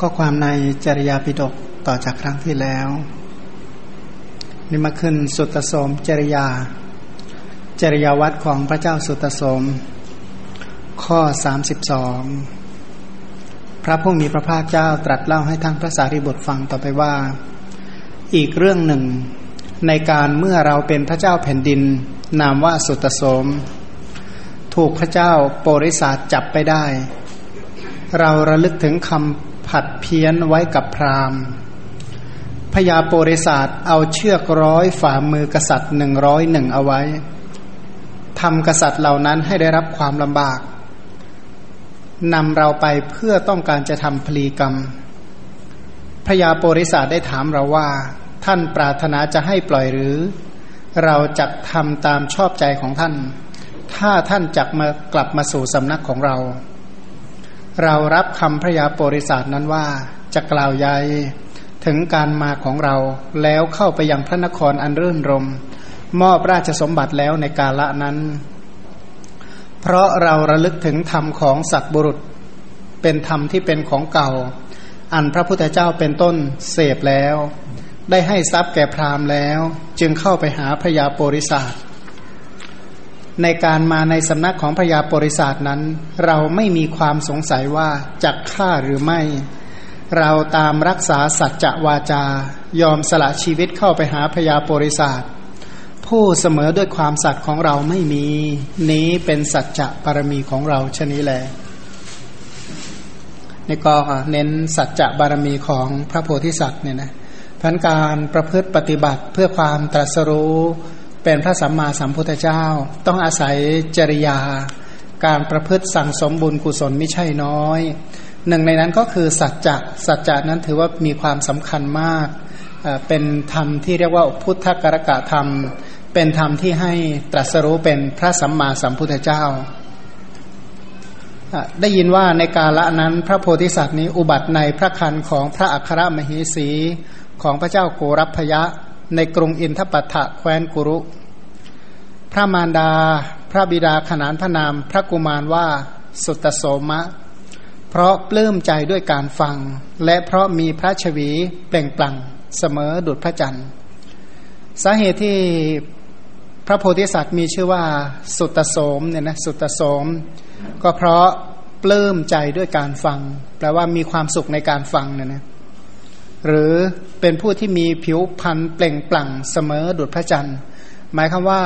ข้อความในจริยาปิฎกต่อจากครั้งที่แล้ว นี่มาขึ้นสุตโสมจริยา จริยาวัดของพระเจ้าสุตโสม ข้อสามสิบสองพระผู้มีพระภาคเจ้าตรัสเล่าให้ทั้งพระสารีบุตรฟังต่อไปว่า อีกเรื่องหนึ่ง ในการเมื่อเราเป็นพระเจ้าแผ่นดิน นามว่าสุตโสม ถูกพระเจ้าโปริศาสจับไปได้ เราระลึกถึงคำ ผัดเพี้ยนไว้กับพราหมณ์พญาโปริศาสเอาเชือกร้อยฝ่ามือกษัตริย์หนึ่งร้อยหนึ่งเอาไว้ทำกษัตริย์เหล่านั้นให้ได้รับความลำบากนำเราไปเพื่อต้องการจะทำพลีกรรมพญาโปริศาสได้ถามเราว่า ท่านปรารถนาจะให้ปล่อยหรือ เราจะทำตามชอบใจของท่าน ถ้าท่านจักมากลับมาสู่สำนักของเรา เรารับคำพระยาโปริศาสนั้นว่าจะกล่าวใหญ่ถึงการมาของเราแล้วเข้าไปยังพระนครอันรื่นรม มอบราชสมบัติแล้วในกาละนั้น เพราะเราระลึกถึงธรรมของสัตบุรุษ เป็นธรรมที่เป็นของเก่า อันพระพุทธเจ้าเป็นต้นเสพแล้ว ได้ให้ทรัพย์แก่พราหมณ์แล้ว จึงเข้าไปหาพระยาโปริศาส ในการมาในสำนักของพญาปริศาสนั้น เราไม่มีความสงสัยว่าจะฆ่าหรือไม่ เราตามรักษาสัจจะวาจา ยอมสละชีวิตเข้าไปหาพญาปริศาสผู้เสมอด้วยความสัตย์ของเราไม่มี นี้เป็นสัจจะปรมีของเราชนี้แหละนี่ก็เน้นสัจจะบารมีของพระโพธิสัตว์เนี่ยนะพันการประพฤติปฏิบัติเพื่อความตรัสรู้ เป็นพระสัมมาสัมพุทธเจ้า ต้องอาศัยจริยา การประพฤติสั่งสมบุญกุศลไม่ใช่น้อย หนึ่งในนั้นก็คือสัจจะสัจจะนั้นถือว่ามีความสำคัญมากเป็นธรรมที่เรียกว่าพุทธกรกะธรรม เป็นธรรมที่ให้ตรัสรู้เป็นพระสัมมาสัมพุทธเจ้า ได้ยินว่าในกาละนั้นพระโพธิสัตว์นี้อุบัติในพระคันของพระอัครมเหสีของพระเจ้าโกรพยะ ในกรุงอินทปัฏฐะแคว้นกุรุ พระมารดา พระบิดาขนานพระนาม พระกุมารว่าสุตโสมะ เพราะปลื้มใจด้วยการฟัง และเพราะมีพระชวีเปล่งปลั่งเสมอดุจพระจันทร์สาเหตุที่พระโพธิสัตว์มีชื่อว่าสุตโสมเนี่ยนะสุตโสม ก็เพราะปลื้มใจด้วยการฟัง แปลว่ามีความสุขในการฟังเนี่ยนะ หรือเป็นผู้ที่มีผิวพรรณเปล่งปลั่งเสมอดุจพระจันทร์ หมายคือว่า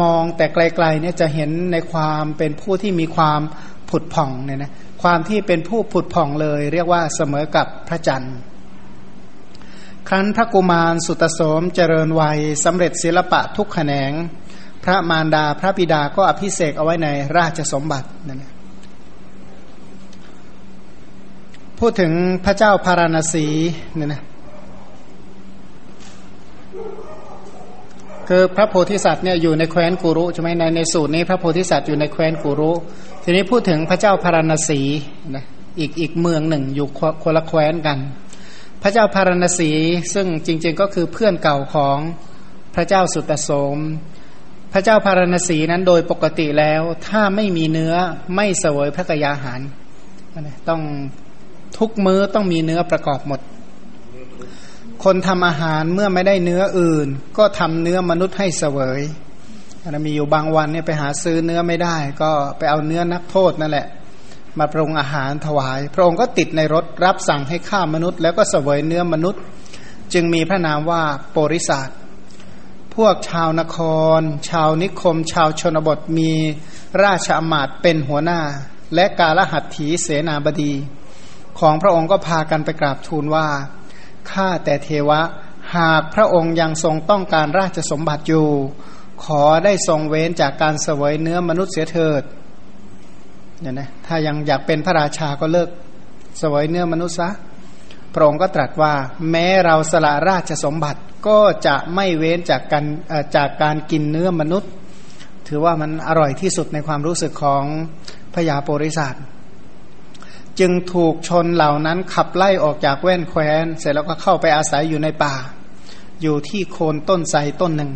มองแต่ไกลๆเนี่ยจะเห็นในความเป็นผู้ที่มีความผุดผ่องเนี่ยนะความที่เป็นผู้ผุดผ่องเลย เรียกว่าเสมอกับพระจันทร์ ครั้นพระกุมารสุตโสมเจริญวัยสำเร็จศิลปะทุกแขนง พระมารดาพระบิดาก็อภิเษกเอาไว้ในราชสมบัตินั่นเอง พูดถึงพระเจ้าพาราณสีเนี่ยนะคือพระโพธิสัตว์เนี่ยอยู่ในแคว้นกุรุใช่ไหมในในสูตรนี้พระโพธิสัตว์อยู่ในแคว้นกุรุ ทีนี้พูดถึงพระเจ้าพาราณสีนะอีกอีกเมืองหนึ่งอยู่คนละแคว้นกัน พระเจ้าพาราณสีซึ่งจริง ๆ ก็คือเพื่อนเก่าของพระเจ้าสุตโสม พระเจ้าพาราณสีนั้นโดยปกติแล้ว ถ้าไม่มีเนื้อไม่เสวยพระกยาหารต้อง ทุกมื้อต้องมีเนื้อประกอบหมด คนทำอาหารเมื่อไม่ได้เนื้ออื่น ก็ทำเนื้อมนุษย์ให้เสวยมีอยู่บางวันเนี่ยไปหาซื้อเนื้อไม่ได้ ก็ไปเอาเนื้อนักโทษนั่นแหละ มาปรุงอาหารถวาย พระองค์ก็ติดในรถรับสั่งให้ฆ่ามนุษย์ แล้วก็เสวยเนื้อมนุษย์ จึงมีพระนามว่าโปริศาสพวกชาวนคร ชาวนิคม ชาวชนบทมีราชอมาตเป็นหัวหน้า และกาลหัตถีเสนาบดี ของพระองค์ก็พากันไปกราบทูลว่าข้าแต่เทวะ หากพระองค์ยังทรงต้องการราชสมบัติอยู่ ขอได้ทรงเว้นจากการเสวยเนื้อมนุษย์เสียเถิดเนี่ยนะถ้ายังอยากเป็นพระราชาก็เลิกเสวยเนื้อมนุษย์ซะพระองค์ก็ตรัสว่า แม้เราสละราชสมบัติก็จะไม่เว้นจากการจากการกินเนื้อมนุษย์ ถือว่ามันอร่อยที่สุดในความรู้สึกของพญาโปริสัต จึงถูกชนเหล่านั้นขับไล่ออกจากแว่นแคว้น เสร็จแล้วก็เข้าไปอาศัยอยู่ในป่า อยู่ที่โคนต้นไทรต้นหนึ่ง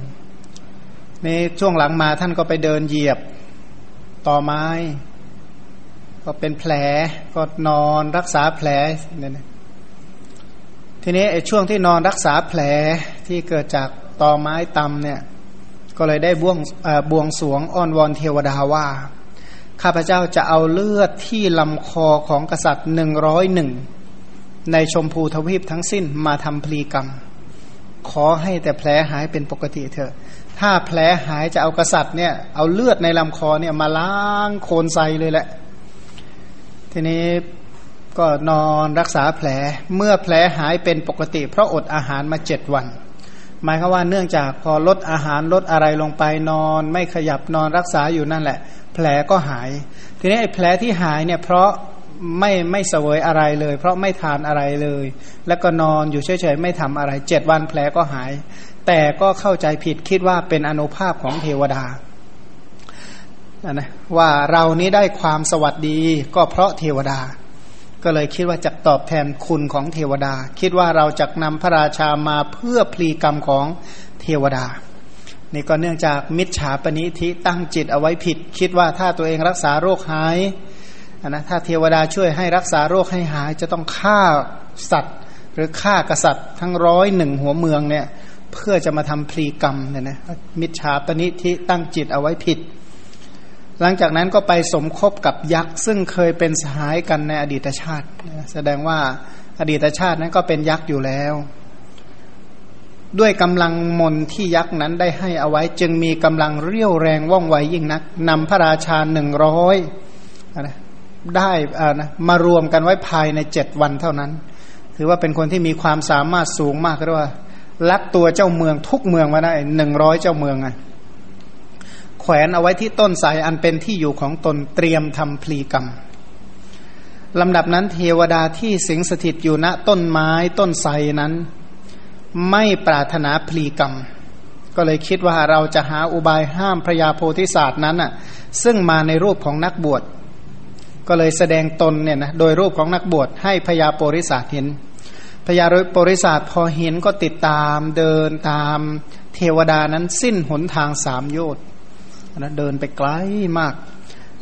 ในช่วงหลังมาท่านก็ไปเดินเหยียบต่อไม้ ก็เป็นแผลก็นอนรักษาแผลเนี่ยทีนี้ไอ้ช่วงที่นอนรักษาแผลที่เกิดจากตอไม้ตำเนี่ย ก็เลยได้บวงบวงสวงอ้อนวอนเทวดาว่า ข้าพเจ้าจะเอาเลือดที่ลำคอของกษัตริย์หนึ่งร้อยหนึ่งในชมพูทวีปทั้งสิ้นมาทำพลีกรรม ขอให้แต่แผลหายเป็นปกติเถอะ ถ้าแผลหายจะเอากษัตริย์เนี่ยเอาเลือดในลำคอเนี่ยมาล้างโคลนไซเลยแหละ ทีนี้ก็นอนรักษาแผลเมื่อแผลหายเป็นปกติ เพราะอดอาหารมาเจ็ดวัน หมายคือว่าเนื่องจากพอลดอาหารลดอะไรลงไปนอน ไม่ขยับนอนรักษาอยู่นั่นแหละ แผลก็หาย ทีนี้ไอ้แผลที่หายเนี่ยเพราะไม่ไม่เสวยอะไรเลย เพราะไม่ทานอะไรเลย แล้วก็นอนอยู่เฉยๆไม่ทำอะไรเจ็ดวันแผลก็หาย แต่ก็เข้าใจผิดคิดว่าเป็นอนุภาพของเทวดานะว่าเรานี้ได้ความสวัสดีก็เพราะเทวดา ก็เลยคิดว่าจะตอบแทนคุณของเทวดา คิดว่าเราจะนำพระราชามาเพื่อพลีกรรมของเทวดา นี่ก็เนื่องจากมิจฉาปณิธิตั้งจิตเอาไว้ผิด คิดว่าถ้าตัวเองรักษาโรคหายนะถ้าเทวดาช่วยให้รักษาโรคให้หายจะต้องฆ่าสัตว์ หรือฆ่ากษัตริย์ ทั้งร้อยหนึ่งหัวเมืองเนี่ยเพื่อจะมาทำพลีกรรมเนี่ยนะมิจฉาปณิธิตั้งจิตเอาไว้ผิด หลังจากนั้นก็ไปสมคบกับยักษ์ ซึ่งเคยเป็นสหายกันในอดีตชาติ แสดงว่าอดีตชาตินั้นก็เป็นยักษ์อยู่แล้ว ด้วยกำลังมนที่ยักษ์นั้นได้ให้เอาไว้จึงมีกำลังเรี่ยวแรงว่องไวยิ่งนักนำพระราชาหนึ่งร้อยได้นะมารวมกันไว้ภายในเจ็ดวันเท่านั้น ถือว่าเป็นคนที่มีความสามารถสูงมากเรียกว่าลักตัวเจ้าเมืองทุกเมืองมาได้หนึ่งร้อยเจ้าเมืองไง แขวนเอาไว้ที่ต้นไทรอันเป็นที่อยู่ของตนเตรียมทำพลีกรรมลำดับนั้นเทวดาที่สิงสถิตอยู่ณต้นไม้ต้นไทรนั้น ไม่ปรารถนาพลีกรรม ก็เลยคิดว่าเราจะหาอุบายห้ามพระยาโพธิศาสตร์นั้นอะซึ่งมาในรูปของนักบวช ก็เลยแสดงตนเนี่ยนะโดยรูปของนักบวชให้พญาโพธิศาสตร์เห็นพญาโพธิศาสตร์พอเห็นก็ติดตามเดินตามเทวดานั้นสิ้นหนทางสามโยชน์ นะเดินไปไกลมาก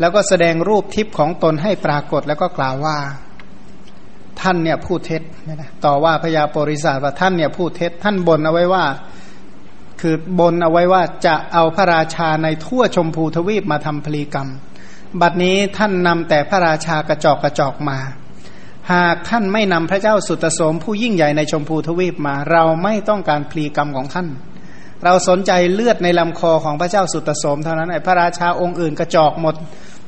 แล้วก็แสดงรูปทิพย์ของตนให้ปรากฏแล้วก็กล่าวว่า ท่านเนี่ยพูดเท็จนะต่อว่าพญาปริศาสว่าท่านเนี่ยพูดเท็จ ท่านบนเอาไว้ว่า คือบนเอาไว้ว่าจะเอาพระราชาในทั่วชมพูทวีปมาทำพลีกรรม บัดนี้ท่านนำแต่พระราชากระจอกกระจอกมาหากท่านไม่นำพระเจ้าสุตโสมผู้ยิ่งใหญ่ในชมพูทวีปมา เราไม่ต้องการพลีกรรมของท่าน เราสนใจเลือดในลำคอของพระเจ้าสุตโสมเท่านั้นไอ้พระราชาองค์อื่นกระจอกหมด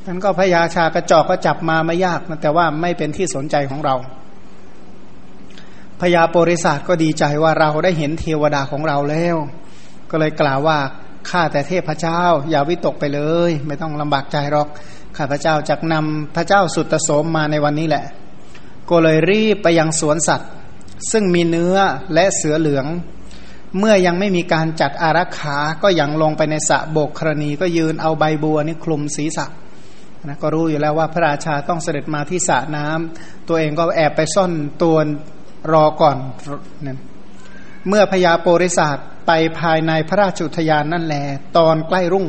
นั้นก็พระยาชากระจอกก็จับมาไม่ยากนะแต่ว่าไม่เป็นที่สนใจของเราพญาโปริศาสก็ดีใจว่าเราได้เห็นเทวดาของเราแล้ว ก็เลยกล่าวว่าข้าแต่เทพเจ้า อย่าวิตกไปเลย ไม่ต้องลำบากใจหรอกข้าพระเจ้าจะนำพระเจ้าสุตโสมมาในวันนี้แหละ ก็เลยรีบไปยังสวนสัตว์ ซึ่งมีเนื้อและเสือเหลือง เมื่อยังไม่มีการจัดอารักขา ก็ยังลงไปในสระโบกครณี ก็ยืนเอาใบบัวนี่คลุมศีรษะนะก็รู้อยู่แล้วว่าพระราชาต้องเสด็จมาที่สระน้ำตัวเองก็แอบไปซ่อนตัวรอก่อนนั่นเมื่อพญาโปริศาสไปภายในพระราชุทยานนั่นแหละตอนใกล้รุ่ง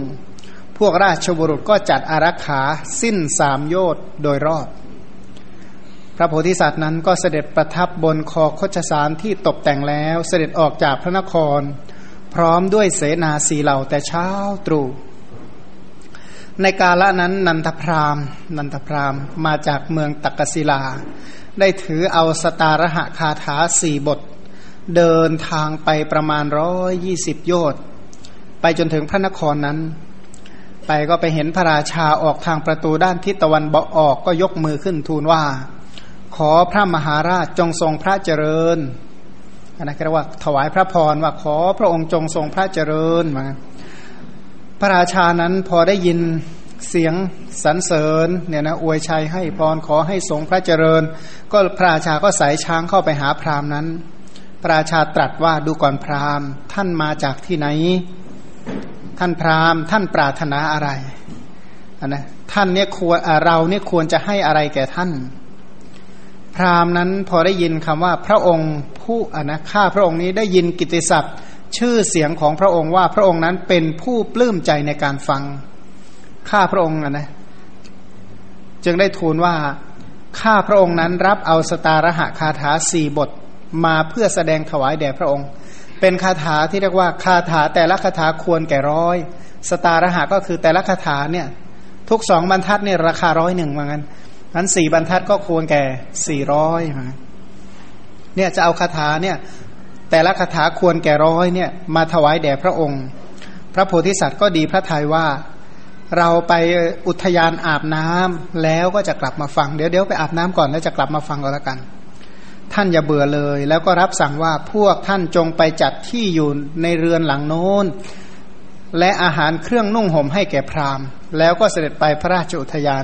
พวกราชบุรุษก็จัดอารักขาสิ้นสามโยชน์โดยรอด พระโพธิสัตว์นั้นก็เสด็จประทับบนคอคชสารที่ตกแต่งแล้วเสด็จออกจากพระนคร พร้อมด้วยเสนาสีเหล่าแต่เช้าตรู่ในกาละนั้นนันทพรามนันทพรามมาจากเมืองตักกศิลา ได้ถือเอาสตารหะคาถาสี่บท เดินทางไปประมาณร้อยยี่สิบโยชน์ไปจนถึงพระนครนั้น ไปก็ไปเห็นพระราชาออกทางประตูด้านทิศตะวันบอออกก็ยกมือขึ้นทูลว่า ขอพระมหาราชจงทรงพระเจริญอันนั้นเรียกว่าถวายพระพรว่าขอพระองค์จงทรงพระเจริญมาพระราชานั้นพอได้ยินเสียงสรรเสริญเนี่ยนะอวยชัยให้พรขอให้ทรงพระเจริญ ก็พระราชาก็สายช้างเข้าไปหาพราหมณ์นั้น พระราชาตรัสว่าดูก่อนพราหมณ์ ท่านมาจากที่ไหน ท่านพราหมณ์ ท่านปรารถนาอะไรอันนะท่านเนี่ยควรเราเนี่ยควรจะให้อะไรแก่ท่าน พราหมณ์นั้นพอได้ยินคำว่าพระองค์ผู้อนะข้าพระองค์นี้ได้ยินกิติศัพท์ ชื่อเสียงของพระองค์ว่าพระองค์นั้นเป็นผู้ปลื้มใจในการฟังข้าพระองค์นะจึงได้ทูลว่าข้าพระองค์นั้นรับเอาสตารหะคาถาสี่บทมาเพื่อแสดงถวายแด่พระองค์ เป็นคาถาที่เรียกว่าคาถาแต่ละคาถาควรแก่ร้อย สตารหะก็คือแต่ละคาถาเนี่ย ทุกสองบรรทัดเนี่ยราคาร้อยหนึ่งเหมือนกั นั้นสี่บรรทัดก็ควรแก่สี่ร้อยเนี่ยจะเอาคาถาเนี่ย แต่ละคาถาควรแก่ร้อยเนี่ย มาถวายแด่พระองค์ พระโพธิสัตว์ก็ดีพระทัยว่า เราไปอุทยานอาบน้ำแล้วก็จะกลับมาฟัง เดี๋ยวเดี๋ยวไปอาบน้ำก่อนแล้วจะกลับมาฟังก็แล้วกัน ท่านอย่าเบื่อเลย แล้วก็รับสั่งว่าพวกท่านจงไปจัดที่อยู่ในเรือนหลังโน้นและอาหารเครื่องนุ่งห่มให้แก่พราหมณ์ แล้วก็เสด็จไปพระราชอุทยาน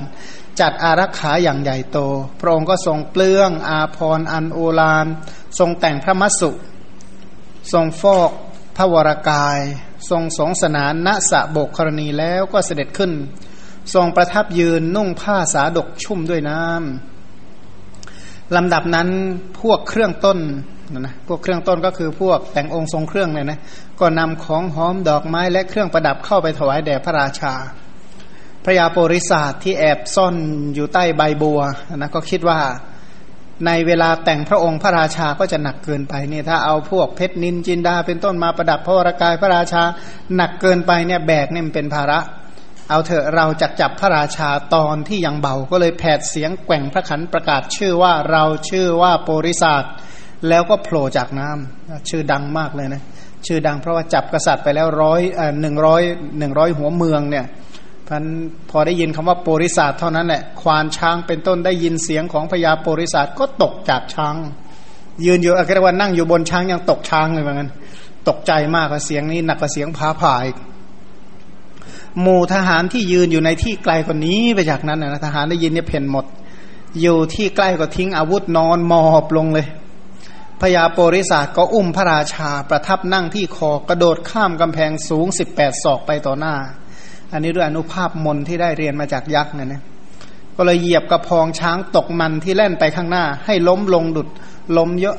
จัดอารักขาอย่างใหญ่โต พระองค์ก็ทรงเปลื้องอาพรอันโอฬารทรงแต่งพระมัสสุ ทรงฟอกพระวรากาย ทรงสงสนานณสะบกกรณีแล้วก็เสด็จขึ้น ทรงประทับยืนนุ่งผ้าสาดกชุ่มด้วยน้ำลำดับนั้นพวกเครื่องต้นนะพวกเครื่องต้นก็คือพวกแต่งองค์ทรงเครื่องเนี่ยนะก็นำของหอมดอกไม้และเครื่องประดับเข้าไปถวายแด่พระราชา พระยาโปริศาสที่แอบซ่อนอยู่ใต้ใบบัวนะก็คิดว่าในเวลาแต่งพระองค์พระราชาก็จะหนักเกินไปเนี่ยถ้าเอาพวกเพชรนินจินดา เป็นต้นมาประดับพระวรากายพระราชาหนักเกินไปเนี่ยแบกเนี่ยมันเป็นภาระ เอาเถอะเราจัดจับพระราชาตอนที่ยังเบาก็เลยแผดเสียงแกว่งพระขันประกาศชื่อว่าเราชื่อว่าโปริศาสแล้วก็โผล่จากน้ำชื่อดังมากเลยนะชื่อดังเพราะว่าจับกษัตริย์ไปแล้วร้อยหนึ่งร้อยหนึ่งร้อยหัวเมืองเนี่ย พันพอได้ยินคำว่าโปริศาสเท่านั้นแหละควานช้างเป็นต้นได้ยินเสียงของพญาโปริศาสก็ตกจากช้าง ยืนอยู่อะไรว่านั่งอยู่บนช้างยังตกช้างเลยเหมือนกันตกใจมากเสียงนี้หนักกว่าเสียงผาผ่ายหมู่ทหารที่ยืนอยู่ในที่ไกลกว่านี้ไปจากนั้นนะทหารได้ยินเนี่ยเพ่นหมด อยู่ที่ใกล้ก็ทิ้งอาวุธนอนมอบลงเลยพญาโปริศาสก็อุ้มพระราชาประทับนั่งที่คอกระโดดข้ามกำแพงสูงสิบแปดศอกไปต่อหน้า อันนี้ด้วยอนุภาพมนที่ได้เรียนมาจากยักษ์เนี่ยนะก็เลยเหยียบกระพองช้างตกมันที่แล่นไปข้างหน้า ให้ล้มลงดุดล้มเยอะ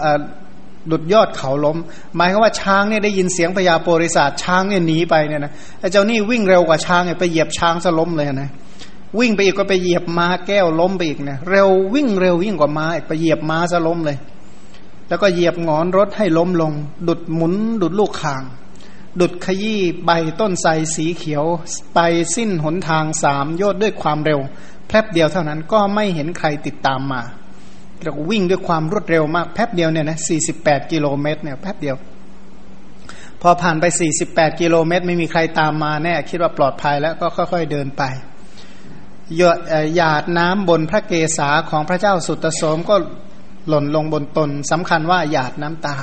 ดุดยอดเขาล้ม หมายความว่าช้างเนี่ยได้ยินเสียงพญาโปริศาสช้างเนี่ยหนีไปเนี่ยนะไอ้เจ้านี่วิ่งเร็วกว่าช้างเนี่ยไปเหยียบช้างสล้มเลยนะวิ่งไปอีกก็ไปเหยียบม้าแก้วล้มไปอีกเนี่ยเร็ววิ่งเร็ววิ่งกว่าม้าไปเหยียบม้าสล้มเลย แล้วก็เหยียบงอนรถให้ล้มลง ดุดหมุนดุดลูกคาง ดุดขยี้ใบต้นไทรสีเขียว ไปสิ้นหนทางสามโยชด้วยความเร็วแป๊บเดียวเท่านั้นก็ไม่เห็นใครติดตามมาเราวิ่งด้วยความรวดเร็วมากแป๊บเดียวเนี่ยนะสี่สิบแปดกิโลเมตรเนี่ยแป๊บเดียว พอผ่านไปสี่สิบแปดกิโลเมตร ไม่มีใครตามมาแน่คิดว่าปลอดภัยแล้วก็ค่อย ๆเดินไปหยดหยาดน้ำบนพระเกศาของพระเจ้าสุตโสมก็หล่นลงบนตนสำคัญว่าหยาดน้ำตา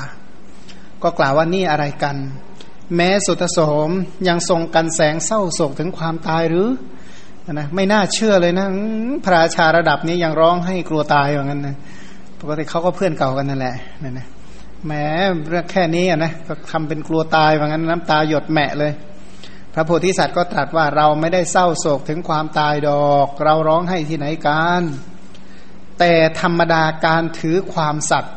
ก็กล่าวว่านี่อะไรกัน แม้สุตโสมยังทรงกันแสงเศร้าโศกถึงความตายหรือนะไม่น่าเชื่อเลยนะพระราชาระดับนี้ยังร้องให้กลัวตายอย่างนั้นนะปกติเขาก็เพื่อนเก่ากันนั่นแหละนั่นนะแม้เรื่องแค่นี้นะก็ทำเป็นกลัวตายอย่างนั้นน้ำตาหยดแมะเลย พระโพธิสัตว์ก็ตรัสว่าเราไม่ได้เศร้าโศกถึงความตายดอก เราร้องให้ที่ไหนกันแต่ธรรมดาการถือความสัตย์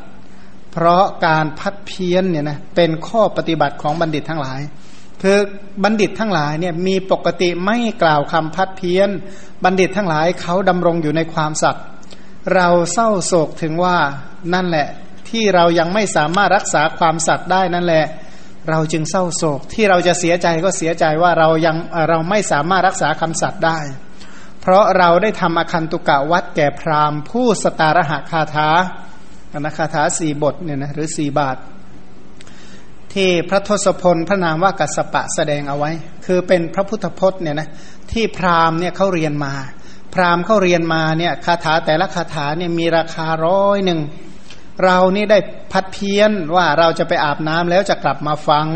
เพราะการพัดเพี้ยนเนี่ยนะเป็นข้อปฏิบัติของบัณฑิตทั้งหลายคือบัณฑิตทั้งหลายเนี่ยมีปกติไม่กล่าวคำพัดเพี้ยน บัณฑิตทั้งหลายเขาดำรงอยู่ในความสัตย์เราเศร้าโศกถึงว่านั่นแหละ ที่เรายังไม่สามารถรักษาความสัตย์ได้นั่นแหละ เราจึงเศร้าโศกที่เราจะเสียใจก็เสียใจว่าเรายังเราไม่สามารถรักษาคำสัตย์ได้ เพราะเราได้ทำอคันตุกะวัดแก่พราหมณ์ผู้สตารหะคาถา นคาถาสี่บทเนี่ยนะหรือสี่บาท ที่พระทศพลพระนามว่ากัสปะแสดงเอาไว้ คือเป็นพระพุทธพจน์เนี่ยนะที่พราหมณ์เนี่ยเขาเรียนมา พราหมณ์เขาเรียนมาเนี่ยคาถาแต่ละคาถาเนี่ยมีราคาร้อยหนึ่งเรานี่ได้พัดเพี้ยนว่าเราจะไปอาบน้ำแล้วจะกลับมาฟัง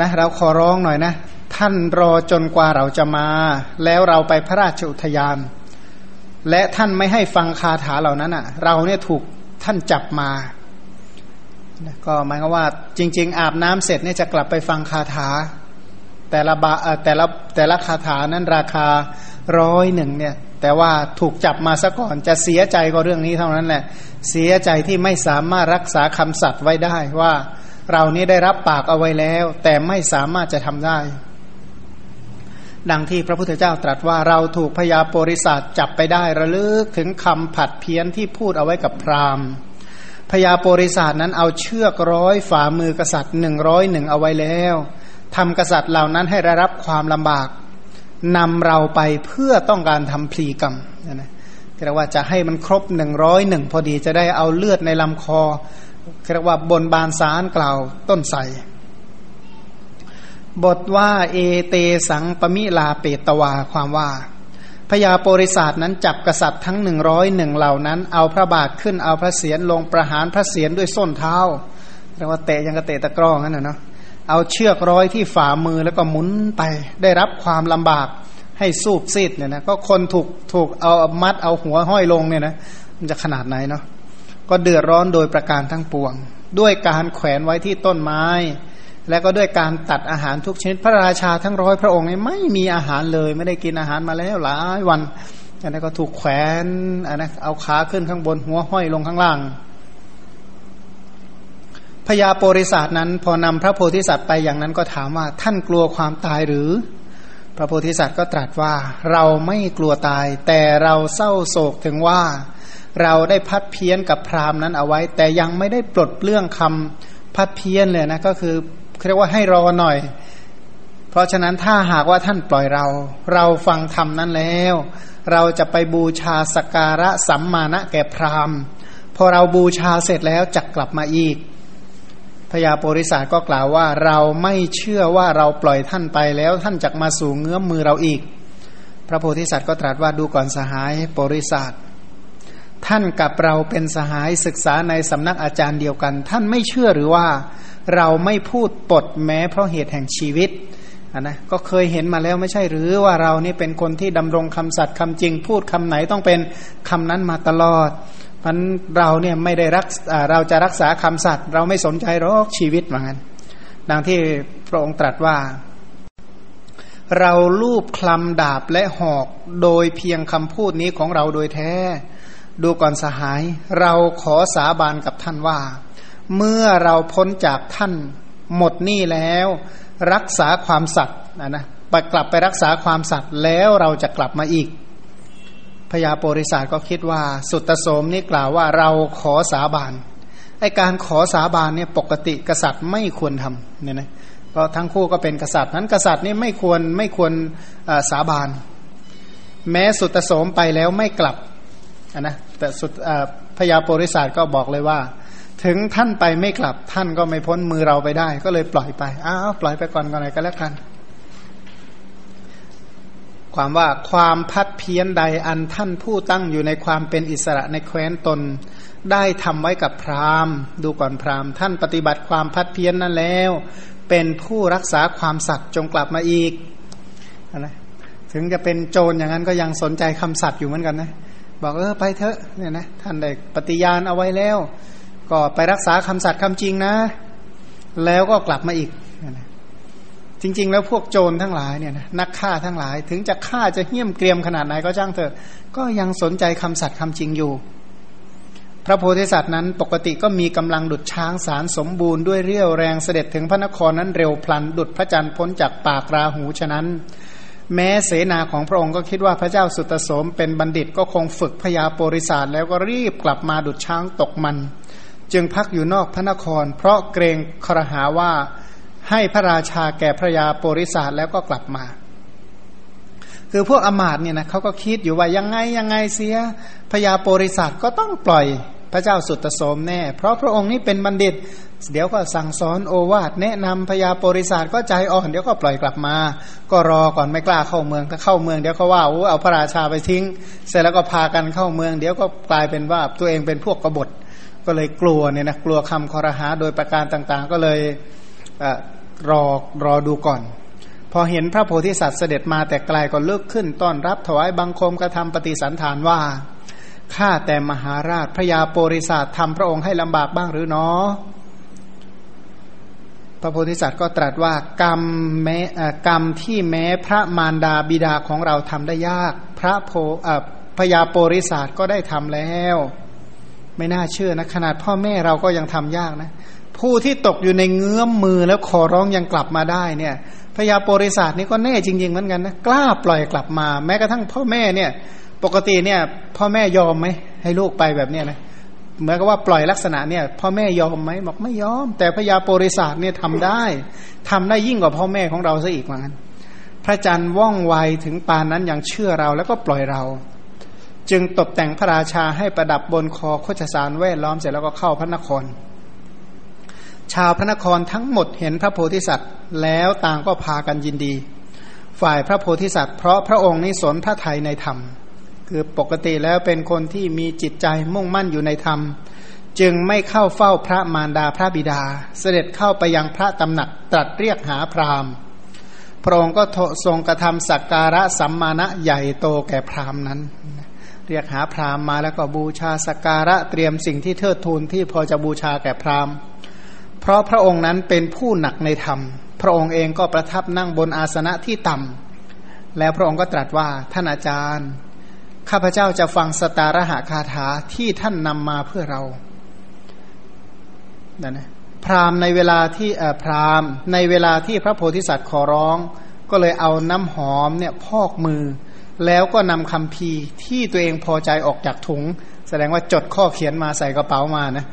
นะเราขอร้องหน่อยนะ ท่านรอจนกว่าเราจะมา แล้วเราไปพระราชอุทยาน และท่านไม่ให้ฟังคาถาเหล่านั้นอะ เราเนี่ยถูกท่านจับมา ก็หมายความว่า จริง ๆ อาบน้ำเสร็จเนี่ยจะกลับไปฟังคาถา แต่ละบาแต่ละแต่ละคาถานั้นราคาร้อยหนึ่งเนี่ย แต่ว่าถูกจับมาซะก่อนจะเสียใจก็เรื่องนี้เท่านั้นแหละ เสียใจที่ไม่สามารถรักษาคำสัตย์ไว้ได้ว่า เรานี้ได้รับปากเอาไว้แล้ว แต่ไม่สามารถจะทำได้ ดังที่พระพุทธเจ้าตรัสว่าเราถูกพยาโปริศาสจับไปได้ระลึกถึงคำผัดเพี้ยนที่พูดเอาไว้กับพราหมณ์พยาโปริศาสนั้นเอาเชือกร้อยฝ่ามือกษัตริย์หนึ่งร้อยหนึ่งเอาไว้แล้วทำกษัตริย์เหล่านั้นให้ได้รับความลำบากนำเราไปเพื่อต้องการทำพลีกรรมนะเรียกว่าจะให้มันครบหนึ่งร้อยหนึ่งพอดีจะได้เอาเลือดในลำคอเรียกว่าบนบานสารกล่าวต้นใส บทว่าเอเตสังปมิลาเปตวาความว่าพญาโปริศาสนั้นจับกษัตริย์ทั้งหนึ่งร้อยหนึ่งเหล่านั้น เอาพระบาทขึ้นเอาพระเศียรลงประหารพระเศียรด้วยส้นเท้าเรียกว่าเตะยังกระเตะตะกร้องั้นนะเนาะเอาเชือกร้อยที่ฝ่ามือแล้วก็หมุนไปได้รับความลำบากให้สูบซีดเนี่ยนะก็คนถูกถูกเอามัดเอาหัวห้อยลงเนี่ยนะมันจะขนาดไหนเนาะก็เดือดร้อนโดยประการทั้งปวง ด้วยการแขวนไว้ที่ต้นไม้ และก็ด้วยการตัดอาหารทุกชนิดพระราชาทั้งร้อยพระองค์ไม่มีอาหารเลย ไม่ได้กินอาหารมาแล้วหลายวันอันนั้นก็ถูกแขวนอันนั้นเอาขาขึ้นข้างบนหัวห้อยลงข้างล่างพญาโปริศาสนั้น พอนำพระโพธิสัตว์ไปอย่างนั้นก็ถามว่าท่านกลัวความตายหรือ พระโพธิสัตว์ก็ตรัสว่าเราไม่กลัวตาย แต่เราเศร้าโศกถึงว่าเราได้พัดเพี้ยนกับพราหมณ์นั้นเอาไว้ แต่ยังไม่ได้ปลดเปลื้องคำพัดเพี้ยนเลยนะก็คือ เรียกว่าให้รอหน่อย เพราะฉะนั้นถ้าหากว่าท่านปล่อยเรา เราฟังธรรมนั้นแล้ว เราจะไปบูชาสการะสัมมาณะแก่พราหมณ์พอเราบูชาเสร็จแล้วจะกลับมาอีกพญาโปริศาสก็กล่าวว่าเราไม่เชื่อว่าเราปล่อยท่านไปแล้วท่านจะมาสู่เงื้อมมือเราอีก พระโพธิสัตว์ก็ตรัสว่าดูก่อนสหายโปริศาส ท่านกับเราเป็นสหายศึกษาในสำนักอาจารย์เดียวกัน ท่านไม่เชื่อหรือว่าเราไม่พูดปดแม้เพราะเหตุแห่งชีวิตนนะก็เคยเห็นมาแล้วไม่ใช่หรือว่าเรานี่เป็นคนที่ดำรงคำสัตย์คำจริง พูดคำไหนต้องเป็นคำนั้นมาตลอดมันเราเนี่ยไม่ได้รักเราจะรักษาคำสัตย์เราไม่สนใจหรอกชีวิตเหมือนกันดังที่พระองค์ตรัสว่า เราลูบคลำดาบและหอกโดยเพียงคำพูดนี้ของเราโดยแท้ ดูก่อนสหาย เราขอสาบานกับท่านว่า เมื่อเราพ้นจากท่านหมดหนี้แล้ว รักษาความสัตย์นะนะไปกลับไปรักษาความสัตย์แล้วเราจะกลับมาอีกพญาโปริศาสก็คิดว่าสุตโสมนี่กล่าวว่าเราขอสาบานไอการขอสาบานเนี่ยปกติกษัตริย์ไม่ควรทำเนี่ยนะเพราะทั้งคู่ก็เป็นกษัตริย์นั้นกษัตริย์นี่ไม่ควรไม่ควรสาบาน แม้สุตโสมไปแล้วไม่กลับ นะแต่สุดพญาโปริศาสก็บอกเลยว่า ถึงท่านไปไม่กลับท่านก็ไม่พ้นมือเราไปได้ ก็เลยปล่อยไปอ้าวปล่อยไปก่อนก่อนไหนก็แล้วกัน ความว่าความพัดเพี้ยนใดอันท่านผู้ตั้งอยู่ในความเป็นอิสระในแคว้นตน ได้ทำไว้กับพราหมณ์ ดูก่อนพราหมณ์ ท่านปฏิบัติความพัดเพี้ยนนั้นแล้ว เป็นผู้รักษาความสัตย์จงกลับมาอีกนะถึงจะเป็นโจรอย่างนั้นก็ยังสนใจคำสัตย์อยู่เหมือนกันนะ บอกเออไปเถอะเนี่ยนะท่านได้ปฏิญาณเอาไว้แล้ว ก็ไปรักษาคำสัตย์คำจริงนะ แล้วก็กลับมาอีกนะจริง ๆ แล้วพวกโจรทั้งหลายเนี่ยนะนักฆ่าทั้งหลาย ถึงจะฆ่าจะเหี้ยมเกรียมขนาดไหนก็จ้างเถอะ ก็ยังสนใจคำสัตย์คำจริงอยู่ พระโพธิสัตว์นั้นปกติก็มีกำลังดุดช้างสารสมบูรณ์ด้วยเรี่ยวแรงเสด็จถึงพระนครนั้นเร็วพลันดุดพระจันทร์พ้นจากปากราหูฉะนั้น แม้เสนาของพระองค์ก็คิดว่าพระเจ้าสุตโสมเป็นบัณฑิตก็คงฝึกพยาโปริศาสแล้วก็รีบกลับมาดุดช้างตกมัน จึงพักอยู่นอกพระนคร เพราะเกรงครหาว่าให้พระราชาแก่พระยาโปริศาสแล้วก็กลับมา คือพวกอมาตเนี่ยนะเขาก็คิดอยู่ว่ายังไงยังไงเสียพยาโปริศาสก็ต้องปล่อย พระเจ้าสุตโสมแน่ เพราะพระองค์นี้เป็นบัณฑิต เดี๋ยวก็สั่งสอนโอวาทแนะนำพญาโปริศาสก็ใจอ่อนเดี๋ยวก็ปล่อยกลับมา ก็รอก่อนไม่กล้าเข้าเมืองถ้าเข้าเมืองเดี๋ยวเขาว่าโอ้เอาพระราชาไปทิ้ง เสร็จแล้วก็พากันเข้าเมือง เดี๋ยวก็กลายเป็นว่าตัวเองเป็นพวกกบฏ ก็เลยกลัวเนี่ยนะกลัวคำคอรหาโดยประการต่างๆ ก็เลยรอรอดูก่อนพอเห็นพระโพธิสัตว์เสด็จมาแต่ไกลก็เลิกขึ้นต้อนรับถวายบังคมกระทำปฏิสันฐานว่า ข้าแต่มหาราชพระยาโปริศาสทำพระองค์ให้ลำบากบ้างหรือเนาะพระโพธิสัตว์ก็ตรัสว่ากรรมแม้กรรมที่แม้พระมารดาบิดาของเราทำได้ยาก พระโพพยาโปริศาสก็ได้ทำแล้ว ไม่น่าเชื่อนะ ขนาดพ่อแม่เราก็ยังทำยากนะ ผู้ที่ตกอยู่ในเงื้อมมือแล้วขอร้องยังกลับมาได้เนี่ยพยาโปริศาสนี่ก็แน่จริง ๆ เหมือนกันนะ กล้าปล่อยกลับมา แม้กระทั่งพ่อแม่เนี่ย ปกติเนี่ย พ่อแม่ยอมไหมให้ลูกไปแบบเนี้ยนะเหมือนกับว่าปล่อยลักษณะเนี่ย พ่อแม่ยอมไหมบอกไม่ยอม แต่พญาโปริศาสเนี่ยทำได้ทำได้ยิ่งกว่าพ่อแม่ของเราซะอีกเหมือนกันพระจันทร์ว่องไวถึงปานนั้นยังเชื่อเราแล้วก็ปล่อยเรา จึงตกแต่งพระราชาให้ประดับบนคอโคชสารแวดล้อมเสร็จแล้วก็เข้าพระนคร ชาวพระนครทั้งหมดเห็นพระโพธิสัตว์ แล้วต่างก็พากันยินดี ฝ่ายพระโพธิสัตว์เพราะพระองค์นี้สนพระไทยในธรรม คือปกติแล้วเป็นคนที่มีจิตใจมุ่งมั่นอยู่ในธรรม จึงไม่เข้าเฝ้าพระมารดาพระบิดา เสด็จเข้าไปยังพระตำหนักตรัสเรียกหาพราหมณ์ พระองค์ก็ทรงกระทำสักการะสัมมาณะใหญ่โตแก่พราหมณ์นั้น เรียกหาพราหมณ์มาแล้วก็บูชาสักการะเตรียมสิ่งที่เทิดทูนที่พอจะบูชาแก่พราหมณ์ เพราะพระองค์นั้นเป็นผู้หนักในธรรม พระองค์เองก็ประทับนั่งบนอาสนะที่ต่ำแล้วพระองค์ก็ตรัสว่าท่านอาจารย์ ข้าพเจ้าจะฟังสตารหาคาถาที่ท่านนำมาเพื่อเรานั่นนะพราหมณ์ในเวลาที่พราหมณ์ในเวลาที่พระโพธิสัตว์ขอร้อง ก็เลยเอาน้ำหอมเนี่ยพอกมือ แล้วก็นำคำพีที่ตัวเองพอใจออกจากถุง แสดงว่าจดข้อเขียนมาใส่กระเป๋ามานะ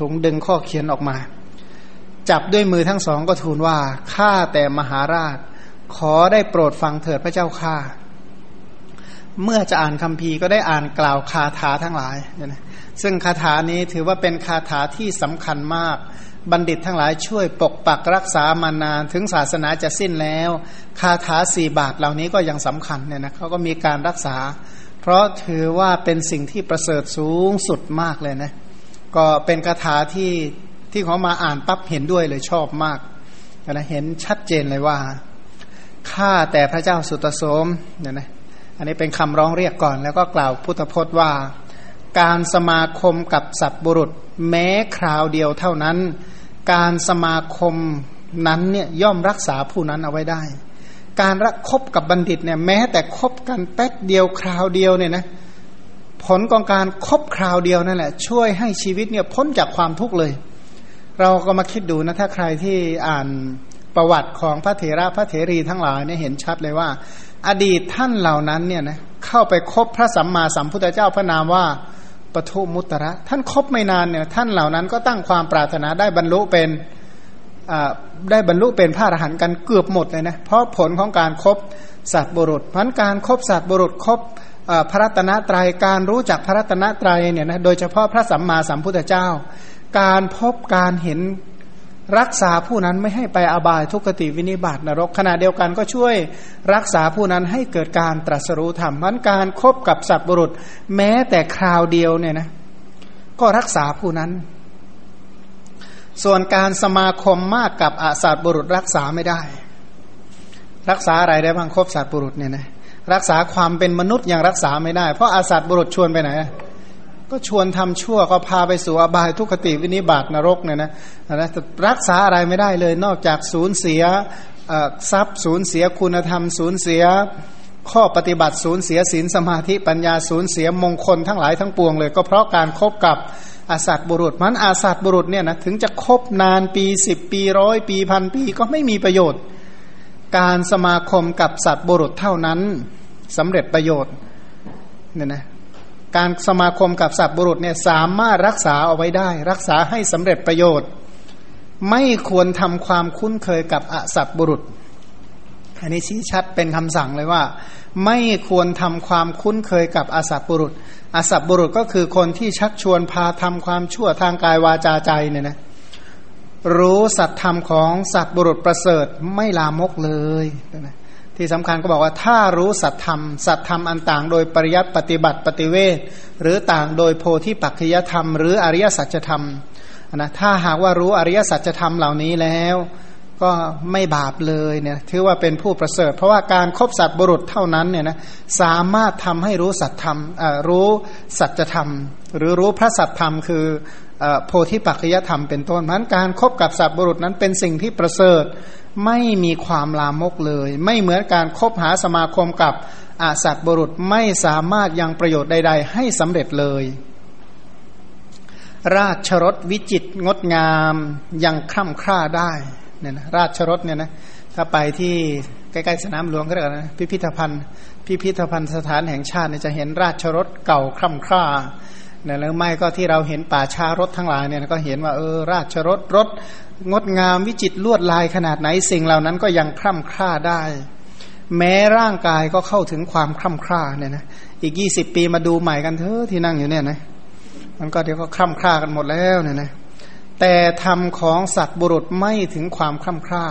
ถุงดึงข้อเขียนออกมา จับด้วยมือทั้งสองก็ทูลว่าข้าแต่มหาราช ขอได้โปรดฟังเถิดพระเจ้าข้า เมื่อจะอ่านคำพีก็ได้อ่านกล่าวคาถาทั้งหลายนะซึ่งคาถานี้ถือว่าเป็นคาถาที่สำคัญมาก บัณฑิตทั้งหลายช่วยปกปักรักษามานานถึงศาสนาจะสิ้นแล้ว คาถาสี่บาทเหล่านี้ก็ยังสำคัญเนี่ยนะเขาก็มีการรักษา เพราะถือว่าเป็นสิ่งที่ประเสริฐสูงสุดมากเลยนะก็เป็นคาถาที่ที่เขามาอ่านปั๊บเห็นด้วยเลยชอบมากนะเห็นชัดเจนเลยว่าข้าแต่พระเจ้าสุตโสมเนี่ยนะ อันนี้เป็นคำร้องเรียกก่อน แล้วก็กล่าวพุทธพจน์ว่า การสมาคมกับสัตบุรุษ แม้คราวเดียวเท่านั้น การสมาคมนั้นเนี่ยย่อมรักษาผู้นั้นเอาไว้ได้ การรักคบกับบัณฑิตเนี่ยแม้แต่คบกันแป๊บเดียวคราวเดียวเนี่ยนะผลของการครบคราวเดียวนั่นแหละ ช่วยให้ชีวิตเนี่ยพ้นจากความทุกข์เลย เราก็มาคิดดูนะถ้าใครที่อ่านประวัติของพระเถระพระเถรีทั้งหลายเนี่ยเห็นชัดเลยว่า อดีตท่านเหล่านั้นเนี่ยนะเข้าไปคบพระสัมมาสัมพุทธเจ้าพระนามว่าปทุมุตระ ท่านคบไม่นานเนี่ยท่านเหล่านั้นก็ตั้งความปรารถนาได้บรรลุเป็นได้บรรลุเป็นพระอรหันต์กันเกือบหมดเลยนะเพราะผลของการครบสัตว์บุรุษพันการครบสัตว์บุรุษครบพระรัตนตรยัยการรู้จักพระรัตนตรัยเนี่ยนะโดยเฉพาะพระสัมมาสัมพุทธเจ้า การพบการเห็น รักษาผู้นั้นไม่ให้ไปอบายทุกขติวินิบาตนรกขณะเดียวกันก็ช่วยรักษาผู้นั้นให้เกิดการตรัสรู้ธรรมมันการครบกับสัตว์บุรุษ แม้แต่คราวเดียวเนี่ยนะก็รักษาผู้นั้น ส่วนการสมาคมมากกับอาสัตบุรุษรักษาไม่ได้ รักษาอะไรได้บ้างครบสัตว์บุรุษเนี่ยนะรักษาความเป็นมนุษย์ยังรักษาไม่ได้ เพราะอาสัตบุรุษชวนไปไหน ก็ชวนทำชั่วก็พาไปสู่อบายทุกขติวินิบาตนรกเนี่ยนะนะรักษาอะไรไม่ได้เลย นอกจากสูญเสียทรัพย์สูญเสียคุณธรรม สูญเสีย ข้อปฏิบัติสูญเสียศีลสมาธิปัญญาสูญเสียมงคลทั้งหลายทั้งปวงเลย ก็เพราะการครบกับอาสัตบุรุษมันอาสัตบุรุษเนี่ยนะถึงจะคบนานปีสิบปีร้อยปีพันปีก็ไม่มีประโยชน์ การสมาคมกับสัตว์บุรุษเท่านั้นสำเร็จประโยชน์เนี่ยนะ การสมาคมกับสัตว์บุรุษเนี่ยสามารถรักษาเอาไว้ได้ รักษาให้สำเร็จประโยชน์ ไม่ควรทำความคุ้นเคยกับอสัตว์บุรุษ อันนี้ชี้ชัดเป็นคำสั่งเลยว่า ไม่ควรทำความคุ้นเคยกับอสัตว์บุรุษอสัตว์บุรุษก็คือคนที่ชักชวนพาทำความชั่วทางกายวาจาใจเนี่ยนะรู้สัตธรรมของสัตว์บุรุษประเสริฐไม่ลามกเลยนะ ที่สำคัญก็บอกว่าถ้ารู้สัตธรรม สัตธรรมอันต่างโดยปริยัติปฏิบัติปฏิเวทหรือต่างโดยโพธิปัจจยธรรม หรืออริยสัจธรรมนะถ้าหากว่ารู้อริยสัจธรรมเหล่านี้แล้ว ก็ไม่บาปเลยเนี่ยถือว่าเป็นผู้ประเสริฐ เพราะว่าการครบสัตว์บุรุษเท่านั้นเนี่ยนะสามารถทำให้รู้สัจธรรมรู้สัจธรรม หรือรู้พระสัจธรรม คือโพธิปัจจยธรรมเป็นต้นนั้นการครบกับสัตว์บุรุษนั้นเป็นสิ่งที่ประเสริฐไม่มีความลามกเลย ไม่เหมือนการคบหาสมาคมกับอาสัตว์บุรุษไม่สามารถยังประโยชน์ใด ๆ ให้สำเร็จเลย ราชรถวิจิตงดงามยังคร่ำคร่าได้ เนี่ยนะราชรถเนี่ยนะถ้าไปที่ใกล้ๆสนามหลวงก็ได้นะพิพิธภัณฑ์ พิพิธภัณฑ์สถานแห่งชาติเนี่ยจะเห็นราชรถเก่าคร่ำคร่าเนี่ยแล้วไม่ก็ที่เราเห็นป่าชารถทั้งหลายเนี่ยก็เห็นว่าเออราชรถรถ งดงามวิจิตรลวดลายขนาดไหนสิ่งเหล่านั้นก็ยังคร่ำคร่าได้ แม้ร่างกายก็เข้าถึงความคร่ำคร่าเนี่ยนะอีกยี่สิบปีมาดูใหม่กันเถอะที่นั่งอยู่เนี่ยนะมันก็เดี๋ยวก็คร่ำคร่ากันหมดแล้วเนี่ยนะ แต่ธรรมของสัตว์บุรุษไม่ถึงความคร่ำคร่า